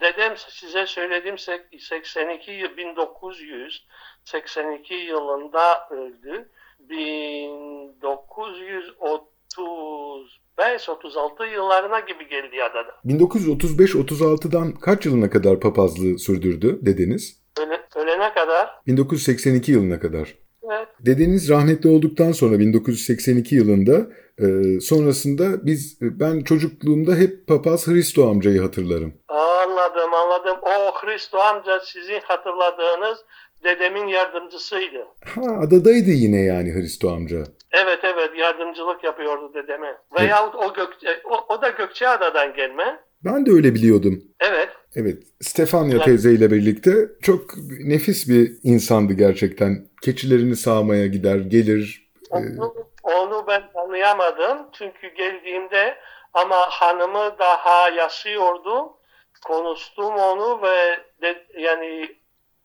dedem size söylediğim sek- 82 yıl 1982 yılında öldü. 1935-36 yıllarına gibi geldi adada. 1935-36'dan kaç yılına kadar papazlığı sürdürdü dedeniz? Öle, ölene kadar 1982 yılına kadar. evet, Dedeniz rahmetli olduktan sonra 1982 yılında e, sonrasında biz ben çocukluğumda hep papaz Hristo amcayı hatırlarım. anladım anladım. O Hristo amca sizin hatırladığınız dedemin yardımcısıydı. Ha adadaydı yine yani Hristo amca. Evet evet yardımcılık yapıyordu dedeme. Veyahut o, Gökçe, o, o da Gökçeada'dan gelme. Ben de öyle biliyordum. Evet. Evet, Stefania Evet. teyze ile birlikte çok nefis bir insandı gerçekten. Keçilerini sağmaya gider, gelir. e, Onu, ben tanıyamadım. Çünkü geldiğimde ama hanımı daha yaşıyordu. Konuştum onu ve de, yani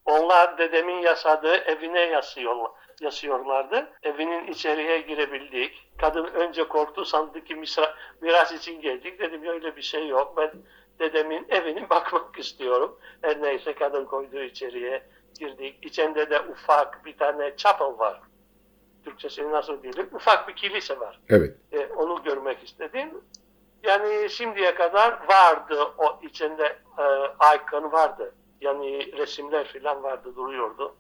Onlar dedemin yasadığı evine yasıyorlar, yasıyorlardı. Evinin içeriye girebildik. Kadın önce korktu sandı ki misra, miras için geldik. Dedim öyle bir şey yok. Ben dedemin evini bakmak istiyorum. Her neyse kadın koydu içeriye girdik. İçinde de ufak bir tane chapel var. Türkçesini nasıl diyelim? Ufak bir kilise var. Evet. E, onu görmek istedim. Yani şimdiye kadar vardı o içinde e, icon vardı. Yani resimler falan vardı duruyordu.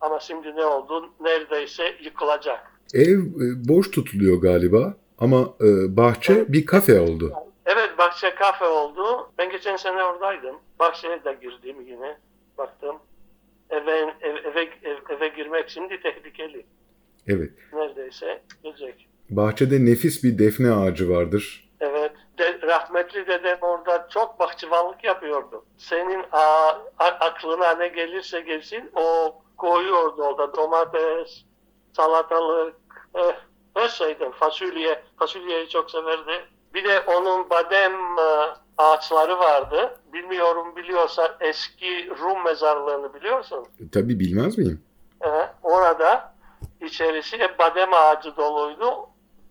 Ama şimdi ne oldu? Neredeyse yıkılacak. Ev e, boş tutuluyor galiba ama e, bahçe bir kafe oldu. Evet bahçe kafe oldu. Ben geçen sene oradaydım. Bahçeye de girdim yine. Baktım. Eve, ev, eve, ev, eve girmek şimdi tehlikeli. Evet. Neredeyse gidecek. Bahçede nefis bir defne ağacı vardır. Evet. De, rahmetli dedem orada çok bahçıvanlık yapıyordu. Senin a, a, aklına ne gelirse gelsin o koyuyordu orada domates, salatalık, eh, her şeyden fasulye. Fasulyeyi çok severdi. Bir de onun badem e, ağaçları vardı. Bilmiyorum biliyorsan eski Rum mezarlığını biliyorsun. E, tabii bilmez miyim? Ee, orada içerisi hep badem ağacı doluydu.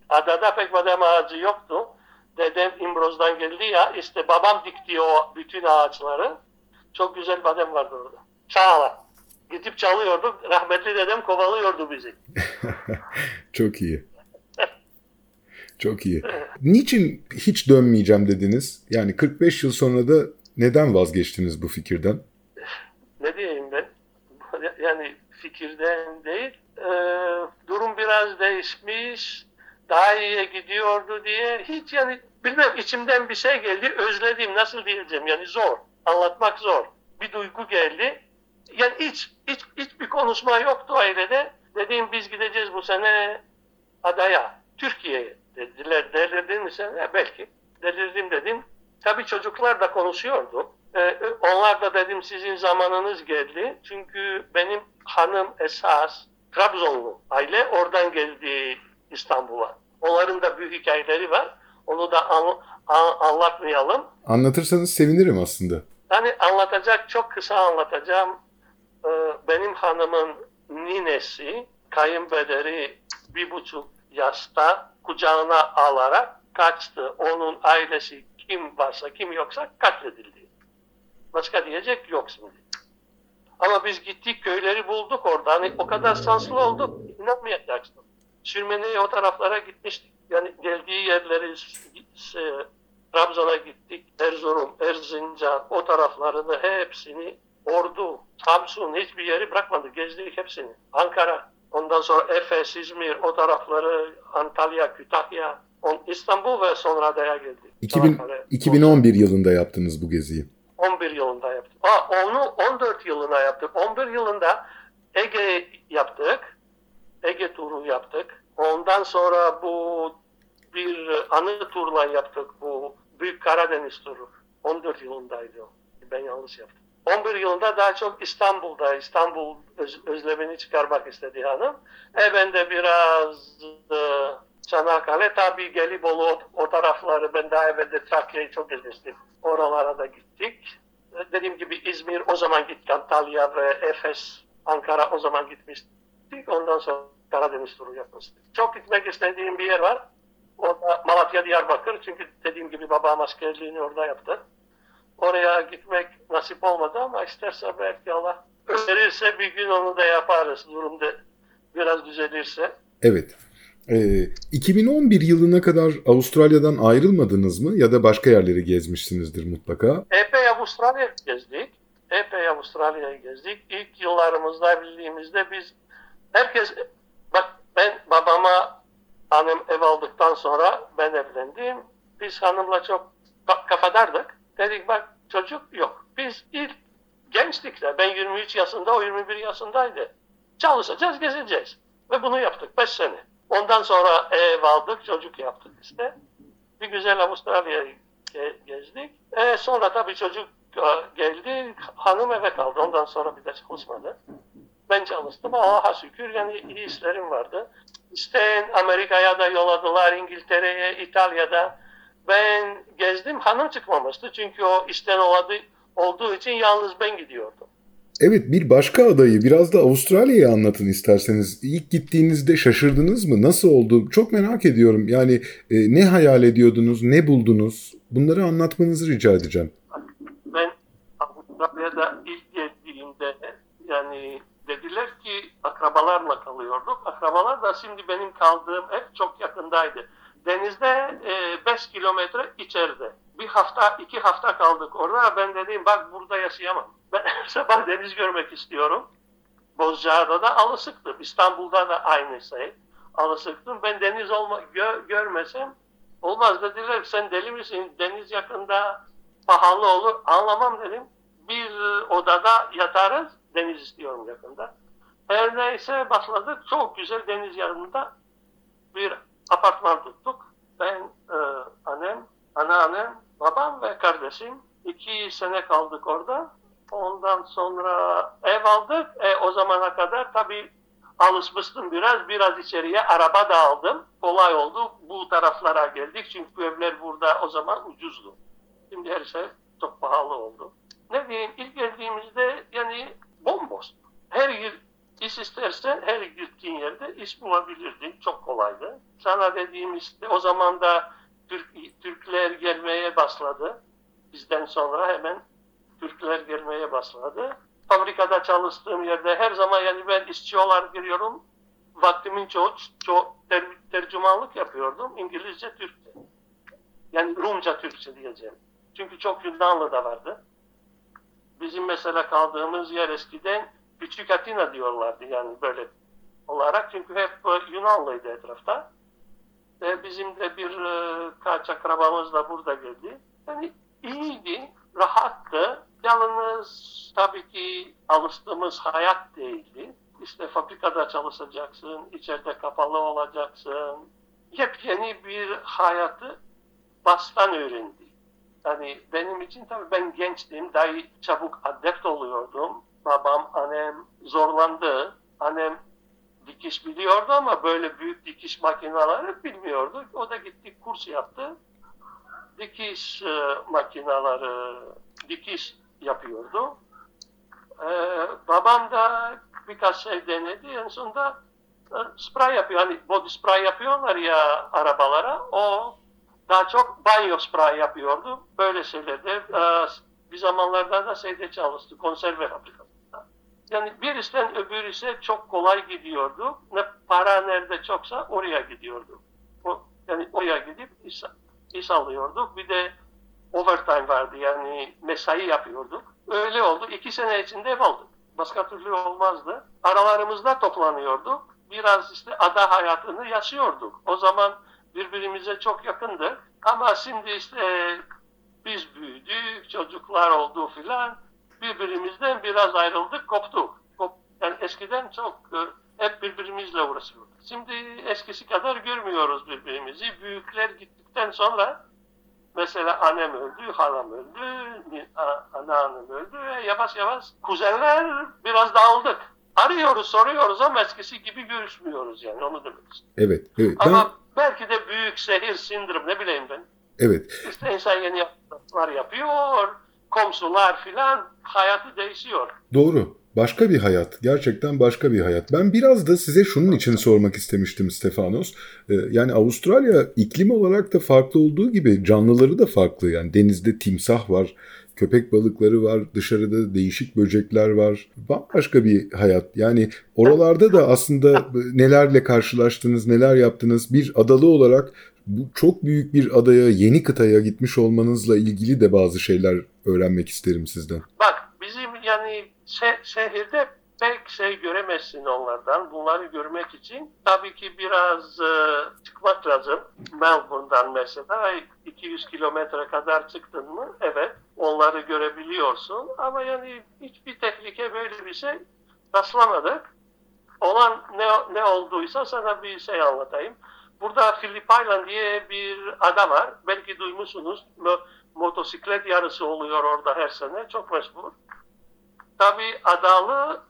Adada pek badem ağacı yoktu. Dedem İmroz'dan geldi ya işte babam dikti o bütün ağaçları. Çok güzel badem vardı orada. Çağla. Gidip çalıyorduk. Rahmetli dedem kovalıyordu bizi. Çok iyi. Çok iyi. Niçin hiç dönmeyeceğim dediniz? Yani 45 yıl sonra da neden vazgeçtiniz bu fikirden? Ne diyeyim ben? Yani fikirden değil. Ee, durum biraz değişmiş. Daha iyiye gidiyordu diye. Hiç yani bilmem içimden bir şey geldi. Özledim. Nasıl diyeceğim? Yani zor. Anlatmak zor. Bir duygu geldi. Yani hiç, hiç, hiç bir konuşma yoktu ailede. Dediğim biz gideceğiz bu sene adaya, Türkiye'ye dediler. Delirdin mi sen? Ya belki. Delirdim dedim. Tabii çocuklar da konuşuyordu. Ee, onlar da dedim sizin zamanınız geldi. Çünkü benim hanım esas Trabzonlu aile oradan geldi İstanbul'a. Onların da büyük hikayeleri var. Onu da an, an, anlatmayalım. Anlatırsanız sevinirim aslında. Hani anlatacak çok kısa anlatacağım. Ee, benim hanımın ninesi kayınbederi bir buçuk yaşta kucağına alarak kaçtı. Onun ailesi kim varsa kim yoksa katledildi. Başka diyecek yok şimdi. Ama biz gittik köyleri bulduk orada. Hani o kadar şanslı olduk. İnanmayacaksın. Sürmeneye o taraflara gitmiştik. Yani geldiği yerleri e, Trabzon'a gittik. Erzurum, Erzincan o taraflarını hepsini Ordu, Samsun hiçbir yeri bırakmadık. Gezdik hepsini. Ankara, ondan sonra Efes, İzmir o tarafları Antalya, Kütahya, on, İstanbul ve sonra adaya geldik. 2000, Çanakkale, 2011 yılında yaptınız bu geziyi. 11 yılında yaptık. Aa, onu 14 yılına yaptık. 11 yılında Ege yaptık. Ege turu yaptık. Ondan sonra bu bir anı turla yaptık bu Büyük Karadeniz turu. 14 yılındaydı o. Ben yanlış yaptım. 11 yılında daha çok İstanbul'da, İstanbul öz, özlemini çıkarmak istedi hanım. E ben de biraz e, Çanakkale, tabii Gelibolu o, o tarafları, ben daha evvel de Trakya'yı çok gezmiştim. Oralara da gittik. Dediğim gibi İzmir o zaman gittik, Antalya ve Efes, Ankara o zaman gitmiştik. Ondan sonra Karadeniz turu yapmıştık. Çok gitmek istediğim bir yer var. Orada Malatya, Diyarbakır. Çünkü dediğim gibi babam askerliğini orada yaptı. Oraya gitmek nasip olmadı ama isterse belki Allah verirse bir gün onu da yaparız. Durumda biraz düzelirse. Evet. Ee, 2011 yılına kadar Avustralya'dan ayrılmadınız mı ya da başka yerleri gezmişsinizdir mutlaka? Epey Avustralya gezdik. Epey Avustralya'yı gezdik. İlk yıllarımızda bildiğimizde biz herkes bak ben babama hanım ev aldıktan sonra ben evlendim. Biz hanımla çok kafadardık. Dedik bak çocuk yok. Biz ilk gençtik de ben 23 yaşında o 21 yaşındaydı. Çalışacağız gezeceğiz. Ve bunu yaptık 5 sene. Ondan sonra ev aldık çocuk yaptık işte. Bir güzel Avustralya'yı gezdik. E, sonra tabii çocuk geldi hanım eve kaldı. Ondan sonra bir de çalışmadı. Ben çalıştım. Allah'a şükür yani iyi işlerim vardı. İşte Amerika'ya da yolladılar, İngiltere'ye, İtalya'da. Ben gezdim, hanım çıkmamıştı. Çünkü o işten oladı, olduğu için yalnız ben gidiyordum. Evet bir başka adayı biraz da Avustralya'yı anlatın isterseniz. İlk gittiğinizde şaşırdınız mı? Nasıl oldu? Çok merak ediyorum. Yani e, ne hayal ediyordunuz? Ne buldunuz? Bunları anlatmanızı rica edeceğim. Ben Avustralya'da ilk geldiğimde yani dediler ki akrabalarla kalıyorduk. Akrabalar da şimdi benim kaldığım ev çok yakındaydı. Denizde 5 kilometre içeride. Bir hafta, iki hafta kaldık orada. Ben dedim bak burada yaşayamam. Ben sabah deniz görmek istiyorum. Bozcaada'da alışıktım. İstanbul'da da aynı şey. Alışıktım. Ben deniz olma, gö, görmesem olmaz dediler. Sen deli misin? Deniz yakında pahalı olur. Anlamam dedim. Bir odada yatarız. Deniz istiyorum yakında. Her neyse başladık. Çok güzel deniz yanında bir apartman tuttuk. Ben, e, annem, anneannem, babam ve kardeşim. iki sene kaldık orada. Ondan sonra ev aldık. E, o zamana kadar tabii alışmıştım biraz. Biraz içeriye araba da aldım. Kolay oldu. Bu taraflara geldik. Çünkü evler burada o zaman ucuzdu. Şimdi her şey çok pahalı oldu. Ne diyeyim ilk geldiğimizde yani bomboş. Her yer iş istersen her gittiğin yerde iş bulabilirdin. Çok kolaydı. Sana dediğim işte o zaman da Türk, başladı. Bizden sonra hemen Türkler gelmeye başladı. Fabrikada çalıştığım yerde her zaman yani ben işçi olarak giriyorum. Vaktimin çoğu, çoğu ter, tercümanlık yapıyordum. İngilizce, Türkçe. Yani Rumca, Türkçe diyeceğim. Çünkü çok Yunanlı da vardı. Bizim mesela kaldığımız yer eskiden Küçük Atina diyorlardı yani böyle olarak. Çünkü hep Yunanlıydı etrafta. Ve bizim de bir kaç akrabamız da burada geldi. Yani iyiydi, rahattı. Yalnız tabii ki alıştığımız hayat değildi. İşte fabrikada çalışacaksın, içeride kapalı olacaksın. Yepyeni bir hayatı baştan öğrendi. Yani benim için tabii ben gençtim, daha çabuk adept oluyordum. Babam, annem zorlandı. Annem dikiş biliyordu ama böyle büyük dikiş makineleri bilmiyordu. O da gitti kurs yaptı. Dikiş e, makineleri, dikiş yapıyordu. Ee, babam da birkaç şey denedi. En sonunda e, spray yapıyor. Hani body spray yapıyorlar ya arabalara. O daha çok banyo spray yapıyordu. Böyle şeylerde. E, bir zamanlarda da şeyde çalıştı. Konserve fabrikasında. Yani birisinden öbürü ise çok kolay gidiyordu. Ne para nerede çoksa oraya gidiyordu. O, yani oraya gidip iş, iş alıyorduk. Bir de overtime vardı yani mesai yapıyorduk. Öyle oldu. İki sene içinde ev aldık. Başka türlü olmazdı. Aralarımızda toplanıyorduk. Biraz işte ada hayatını yaşıyorduk. O zaman birbirimize çok yakındık. Ama şimdi işte biz büyüdük, çocuklar oldu filan. Birbirimizden biraz ayrıldık, koptuk. Kop, yani eskiden çok hep birbirimizle uğraşıyorduk. Şimdi eskisi kadar görmüyoruz birbirimizi. Büyükler gittikten sonra Mesela annem öldü, halam öldü, anneannem öldü ve yavaş yavaş kuzenler biraz dağıldık. Arıyoruz, soruyoruz ama eskisi gibi görüşmüyoruz yani onu demek istiyorum. Evet, evet. Ama ben... belki de büyük şehir sindrom ne bileyim ben. Evet. İşte insan yeni yapılar yapıyor, komşular filan hayatı değişiyor. Doğru. Başka bir hayat. Gerçekten başka bir hayat. Ben biraz da size şunun için sormak istemiştim Stefanos. Yani Avustralya iklim olarak da farklı olduğu gibi canlıları da farklı. Yani denizde timsah var, köpek balıkları var, dışarıda değişik böcekler var. Bambaşka bir hayat. Yani oralarda da aslında nelerle karşılaştınız, neler yaptınız bir adalı olarak bu çok büyük bir adaya, yeni kıtaya gitmiş olmanızla ilgili de bazı şeyler öğrenmek isterim sizden. Bak bizim yani şehirde pek şey göremezsin onlardan. Bunları görmek için tabii ki biraz e, çıkmak lazım. Melbourne'dan mesela 200 kilometre kadar çıktın mı? Evet. Onları görebiliyorsun. Ama yani hiçbir tehlike böyle bir şey rastlamadık. Olan ne, ne olduysa sana bir şey anlatayım. Burada Phillip Island diye bir ada var. Belki duymuşsunuz. Motosiklet yarışı oluyor orada her sene. Çok meşhur tabii adalı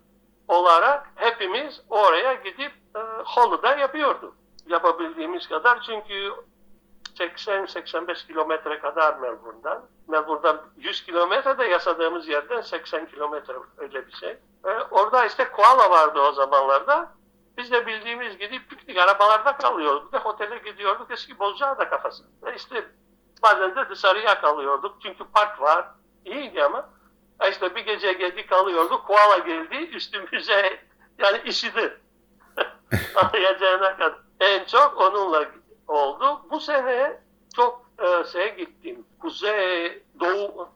olarak hepimiz oraya gidip e, holiday yapıyorduk. Yapabildiğimiz kadar çünkü 80-85 kilometre kadar Melbourne'dan. Melbourne'dan 100 kilometre de yaşadığımız yerden 80 kilometre öyle bir şey. E, orada işte koala vardı o zamanlarda. Biz de bildiğimiz gibi piknik arabalarda kalıyorduk. Ve otele gidiyorduk eski Bozcaada kafası. E işte bazen de dışarıya kalıyorduk. Çünkü park var. İyiydi ama. E işte bir gece geldik kalıyorduk. Koala geldi üstümüze yani işidi. Anlayacağına kadar. En çok onunla oldu. Bu sene çok e, şeye gittim. Kuzey, doğu,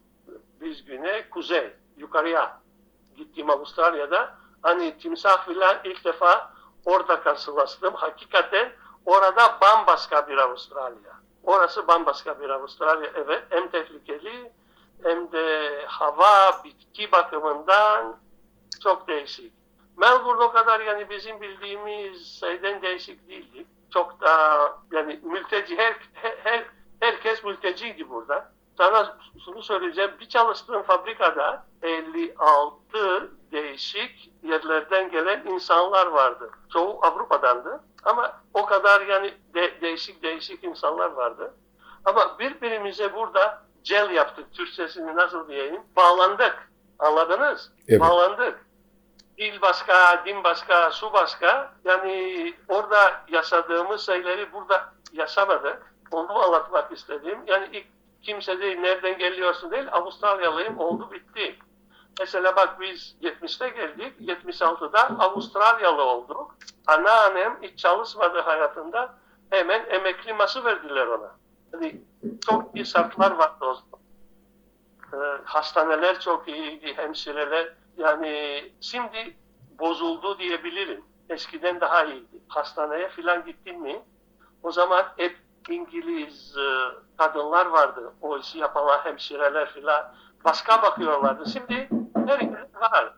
biz güney, kuzey, yukarıya gittim Avustralya'da. Hani timsah filan ilk defa orada karşılaştım. Hakikaten orada bambaşka bir Avustralya. Orası bambaşka bir Avustralya. Evet hem tehlikeli hem de hava, bitki bakımından çok değişik. Melbourne o kadar yani bizim bildiğimiz şeyden değişik değildi. Çok da yani mülteci, her, her, herkes mülteciydi burada. Sana şunu söyleyeceğim, bir çalıştığım fabrikada 56 değişik yerlerden gelen insanlar vardı. Çoğu Avrupa'dandı ama o kadar yani de, değişik değişik insanlar vardı. Ama birbirimize burada cel yaptık. Türkçesini nasıl diyeyim? Bağlandık. Anladınız? Evet. Bağlandık. Dil başka, din başka, su başka. Yani orada yaşadığımız şeyleri burada yaşamadık. Onu anlatmak istedim. Yani ilk kimse değil, nereden geliyorsun değil, Avustralyalıyım, oldu bitti. Mesela bak biz 70'te geldik, 76'da Avustralyalı olduk. Anneannem hiç çalışmadı hayatında, hemen emekli ması verdiler ona. Yani çok iyi şartlar vardı o zaman. Ee, hastaneler çok iyiydi, hemşireler. Yani şimdi bozuldu diyebilirim. Eskiden daha iyiydi. Hastaneye filan gittin mi? O zaman hep İngiliz e, kadınlar vardı. O işi yapanlar hemşireler filan. Başka bakıyorlardı. Şimdi her var.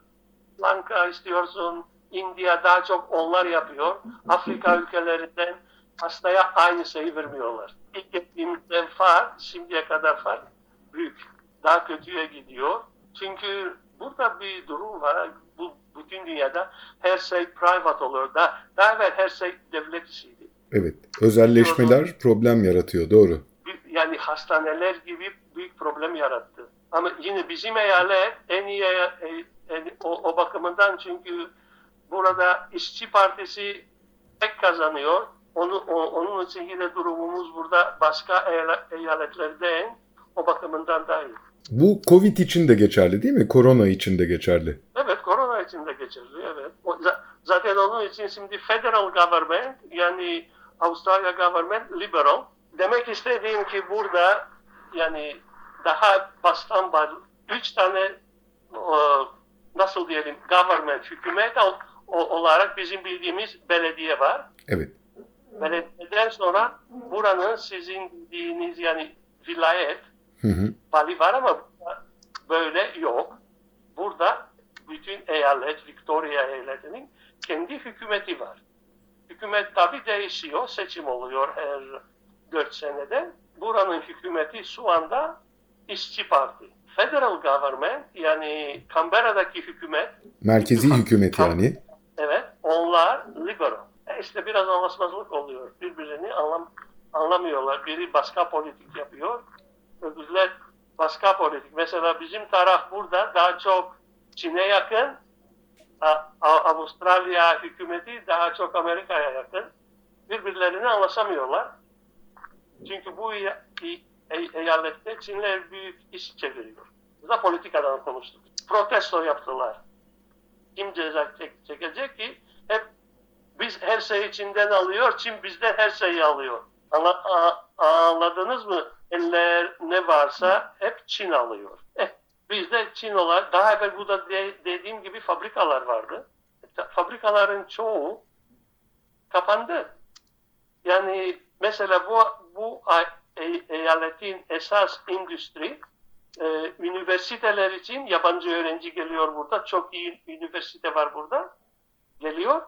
Lanka istiyorsun, India daha çok onlar yapıyor. Afrika ülkelerinden hastaya aynı şeyi vermiyorlar. İlk gittiğimizden fark, şimdiye kadar fark büyük. Daha kötüye gidiyor. Çünkü burada bir durum var. Bu bütün dünyada her şey private oluyor. Daha, daha evvel her şey devlet işiydi. Evet. Özelleşmeler problem yaratıyor. Doğru. Yani hastaneler gibi büyük problem yarattı. Ama yine bizim eyalet en iyi en, o, o bakımından çünkü burada işçi partisi tek kazanıyor. Onu, o, onun için yine durumumuz burada başka eyaletlerden o bakımından daha iyi. Bu Covid için de geçerli değil mi? Korona için de geçerli. Evet, korona için de geçerli. Evet. O, zaten onun için şimdi federal government yani Avustralya government liberal. Demek istediğim ki burada yani daha baştan var. Üç tane o, nasıl diyelim government, hükümet olarak bizim bildiğimiz belediye var. Evet. Belediyeden sonra buranın sizin bildiğiniz yani vilayet Hı hı. vali var ama böyle yok. Burada bütün eyalet, Victoria eyaletinin kendi hükümeti var. Hükümet tabi değişiyor, seçim oluyor her dört senede. Buranın hükümeti şu anda işçi parti. Federal government yani Canberra'daki hükümet Merkezi hükümet yani. Evet, onlar liberal. E işte biraz anlaşmazlık oluyor. Birbirini anlam anlamıyorlar. Biri başka politik yapıyor, öbürler başka politik. Mesela bizim taraf burada daha çok Çin'e yakın, Avustralya hükümeti daha çok Amerika'ya yakın. Birbirlerini anlaşamıyorlar. Çünkü bu eyalette Çinler büyük iş çeviriyor. Burada politikadan konuştuk. Protesto yaptılar. Kim ceza çekecek ki? Hep biz her şeyi Çin'den alıyor, Çin bizden her şeyi alıyor. Anladınız mı? Eller ne varsa hep Çin alıyor. Bizde Çin olarak daha evvel burada de, dediğim gibi fabrikalar vardı. Fabrikaların çoğu kapandı. Yani mesela bu bu eyaletin esas endüstri e, üniversiteler için yabancı öğrenci geliyor burada. Çok iyi üniversite var burada. Geliyor.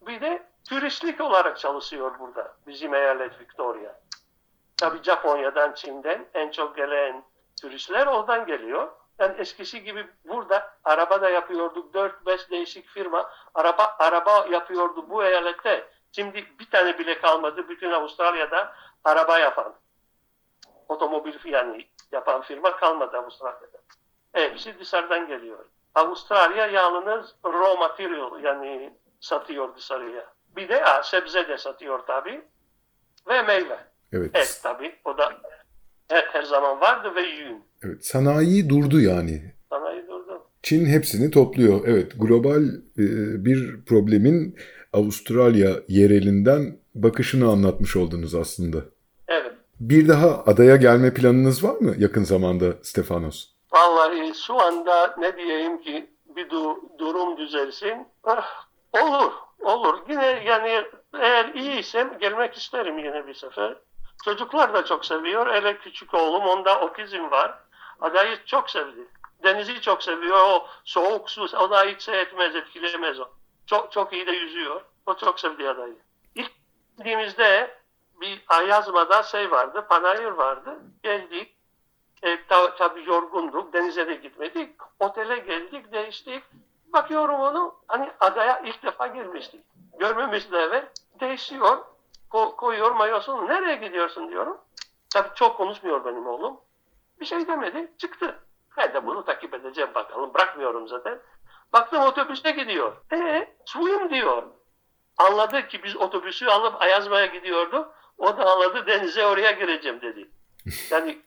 Bir de turistlik olarak çalışıyor burada bizim eyalet Victoria. Tabi Japonya'dan, Çin'den en çok gelen turistler oradan geliyor. Yani eskisi gibi burada araba da yapıyorduk. 4-5 değişik firma araba araba yapıyordu bu eyalette. Şimdi bir tane bile kalmadı. Bütün Avustralya'da araba yapan, otomobil yani yapan firma kalmadı Avustralya'da. Hepsi dışarıdan geliyor. Avustralya yalnız raw material yani satıyor dışarıya. Bir de ha, sebze de satıyor tabii. Ve meyve. Evet. Et tabii. O da her, her zaman vardı ve yün. Evet. Sanayi durdu yani. Sanayi durdu. Çin hepsini topluyor. Evet, global e, bir problemin Avustralya yerelinden bakışını anlatmış oldunuz aslında. Evet. Bir daha adaya gelme planınız var mı yakın zamanda Stefanos? Vallahi şu anda ne diyeyim ki bir du- durum düzelsin. Ah, olur, olur. Yine yani eğer iyiysem gelmek isterim yine bir sefer. Çocuklar da çok seviyor. Hele küçük oğlum onda otizm var. Adayı çok sevdi. Denizi çok seviyor. O soğuk su o da hiç şey etmez, etkilemez o. Çok çok iyi de yüzüyor. O çok sevdi adayı. İlk gittiğimizde bir Ayazma'da şey vardı, panayır vardı. Geldik. E, ta, tabii yorgunduk. Denize de gitmedik. Otele geldik, değiştik. Bakıyorum onu hani adaya ilk defa girmiştik. Görmemişti evet. Değişiyor. Ko- koyuyor mayosunu. Nereye gidiyorsun diyorum. Tabii çok konuşmuyor benim oğlum. Bir şey demedi. Çıktı. Ben de bunu takip edeceğim bakalım. Bırakmıyorum zaten. Baktım otobüste gidiyor. Eee swim diyor. Anladı ki biz otobüsü alıp Ayazma'ya gidiyorduk. O da anladı denize oraya gireceğim dedi. Yani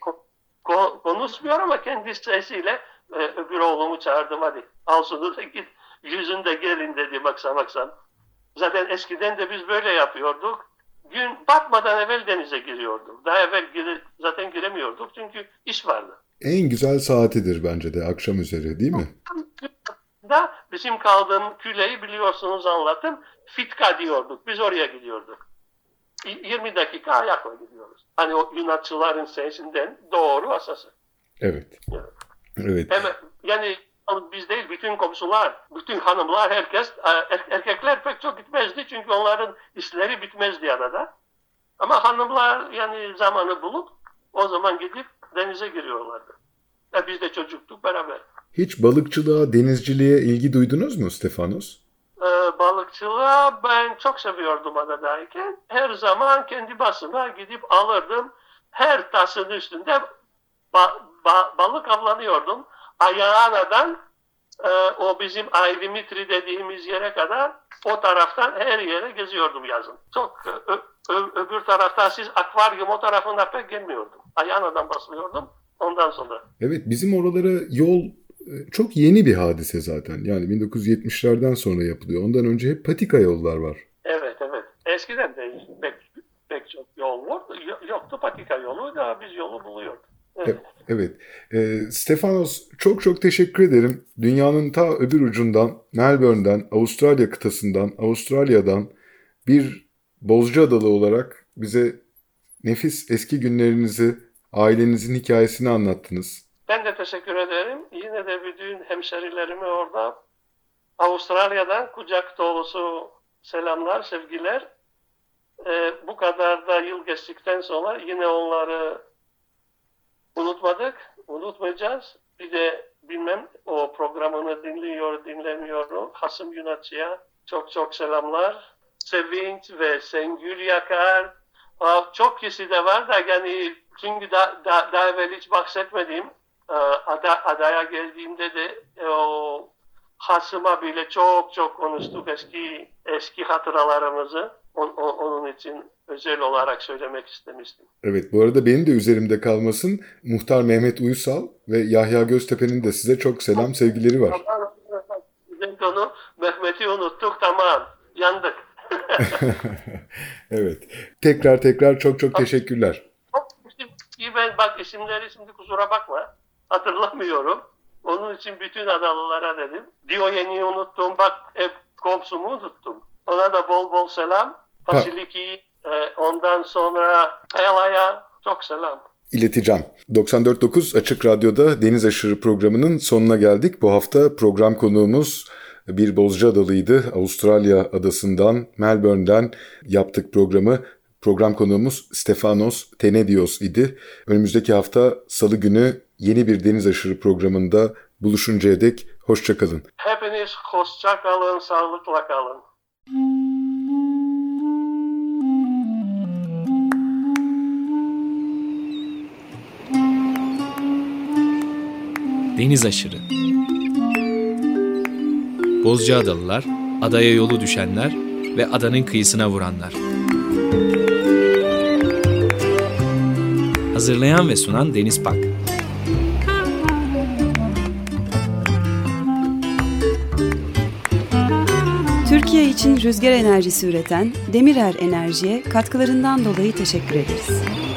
ko- ko- konuşmuyor ama kendi sesiyle e, öbür oğlumu çağırdım hadi. Al şunu da git yüzünde gelin dedi baksa baksan. Zaten eskiden de biz böyle yapıyorduk. Gün batmadan evvel denize giriyorduk. Daha evvel gire- zaten giremiyorduk çünkü iş vardı. En güzel saatidir bence de akşam üzeri değil mi? Da bizim kaldığım küleyi biliyorsunuz anlattım. Fitka diyorduk. Biz oraya gidiyorduk. Y- 20 dakika ayakla gidiyoruz. Hani o Yunançıların sesinden doğru asası. Evet. Evet. Hemen, yani biz değil bütün komşular, bütün hanımlar, herkes, er- erkekler pek çok gitmezdi çünkü onların işleri bitmezdi arada. Ama hanımlar yani zamanı bulup o zaman gidip denize giriyorlardı. E biz de çocuktuk beraber. Hiç balıkçılığa, denizciliğe ilgi duydunuz mu Stefanos? Ee, balıkçılığa ben çok seviyordum adadayken. Her zaman kendi basıma gidip alırdım. Her tasın üstünde ba- ba- balık avlanıyordum. Ayağanadan e, o bizim Ayrimitri dediğimiz yere kadar o taraftan her yere geziyordum yazın. Çok ö- ö- öbür taraftan siz akvaryum o tarafına pek gelmiyordum. Ayağanadan basılıyordum ondan sonra. Evet, bizim oralara yol e, çok yeni bir hadise zaten. Yani 1970'lerden sonra yapılıyor. Ondan önce hep patika yollar var. Evet evet. Eskiden de pek, pek çok yol vardı. Yo- Yoktu patika yolu da biz yolu buluyorduk. Evet. Evet. E, Stefanos çok çok teşekkür ederim. Dünyanın ta öbür ucundan, Melbourne'den, Avustralya kıtasından, Avustralya'dan bir Bozcaadalı olarak bize nefis eski günlerinizi, ailenizin hikayesini anlattınız. Ben de teşekkür ederim. Yine de bütün hemşerilerime orada Avustralya'dan kucak dolusu selamlar, sevgiler. Ee, bu kadar da yıl geçtikten sonra yine onları unutmadık, unutmayacağız. Bir de bilmem o programını dinliyor, dinlemiyor. Hasım Yunatçı'ya çok çok selamlar. Sevinç ve Sengül Yakar. Aa, Çok kişi de var da yani çünkü da, da, daha evvel hiç bahsetmediğim e, ada, adaya geldiğimde de e, o Hasım'a bile çok çok konuştuk eski eski hatıralarımızı. On, on- onun için özel olarak söylemek istemiştim. Evet, bu arada benim de üzerimde kalmasın. Muhtar Mehmet Uysal ve Yahya Göztepe'nin de size çok selam, sevgileri var. Bizim konu Mehmet'i unuttuk tamam yandık. evet. Tekrar tekrar çok çok teşekkürler. Ben bak isimleri şimdi kusura bakma hatırlamıyorum. Onun için bütün adalılara dedim. Diyojen'i unuttum bak hep komşumu unuttum. Ona da bol bol selam. Fasiliki e, ondan sonra Pela'ya çok selam. İleteceğim. 94.9 Açık Radyo'da Deniz Aşırı programının sonuna geldik. Bu hafta program konuğumuz bir Bozcaadalıydı. Avustralya adasından, Melbourne'den yaptık programı. Program konuğumuz Stefanos Tenedios idi. Önümüzdeki hafta Salı günü yeni bir Deniz Aşırı programında buluşuncaya dek hoşçakalın. Hepiniz hoşçakalın, sağlıkla kalın. Deniz Aşırı Bozcaadalılar, adaya yolu düşenler ve adanın kıyısına vuranlar. Hazırlayan ve sunan Deniz Pak. İçin rüzgar enerjisi üreten Demirer Enerji'ye katkılarından dolayı teşekkür ederiz.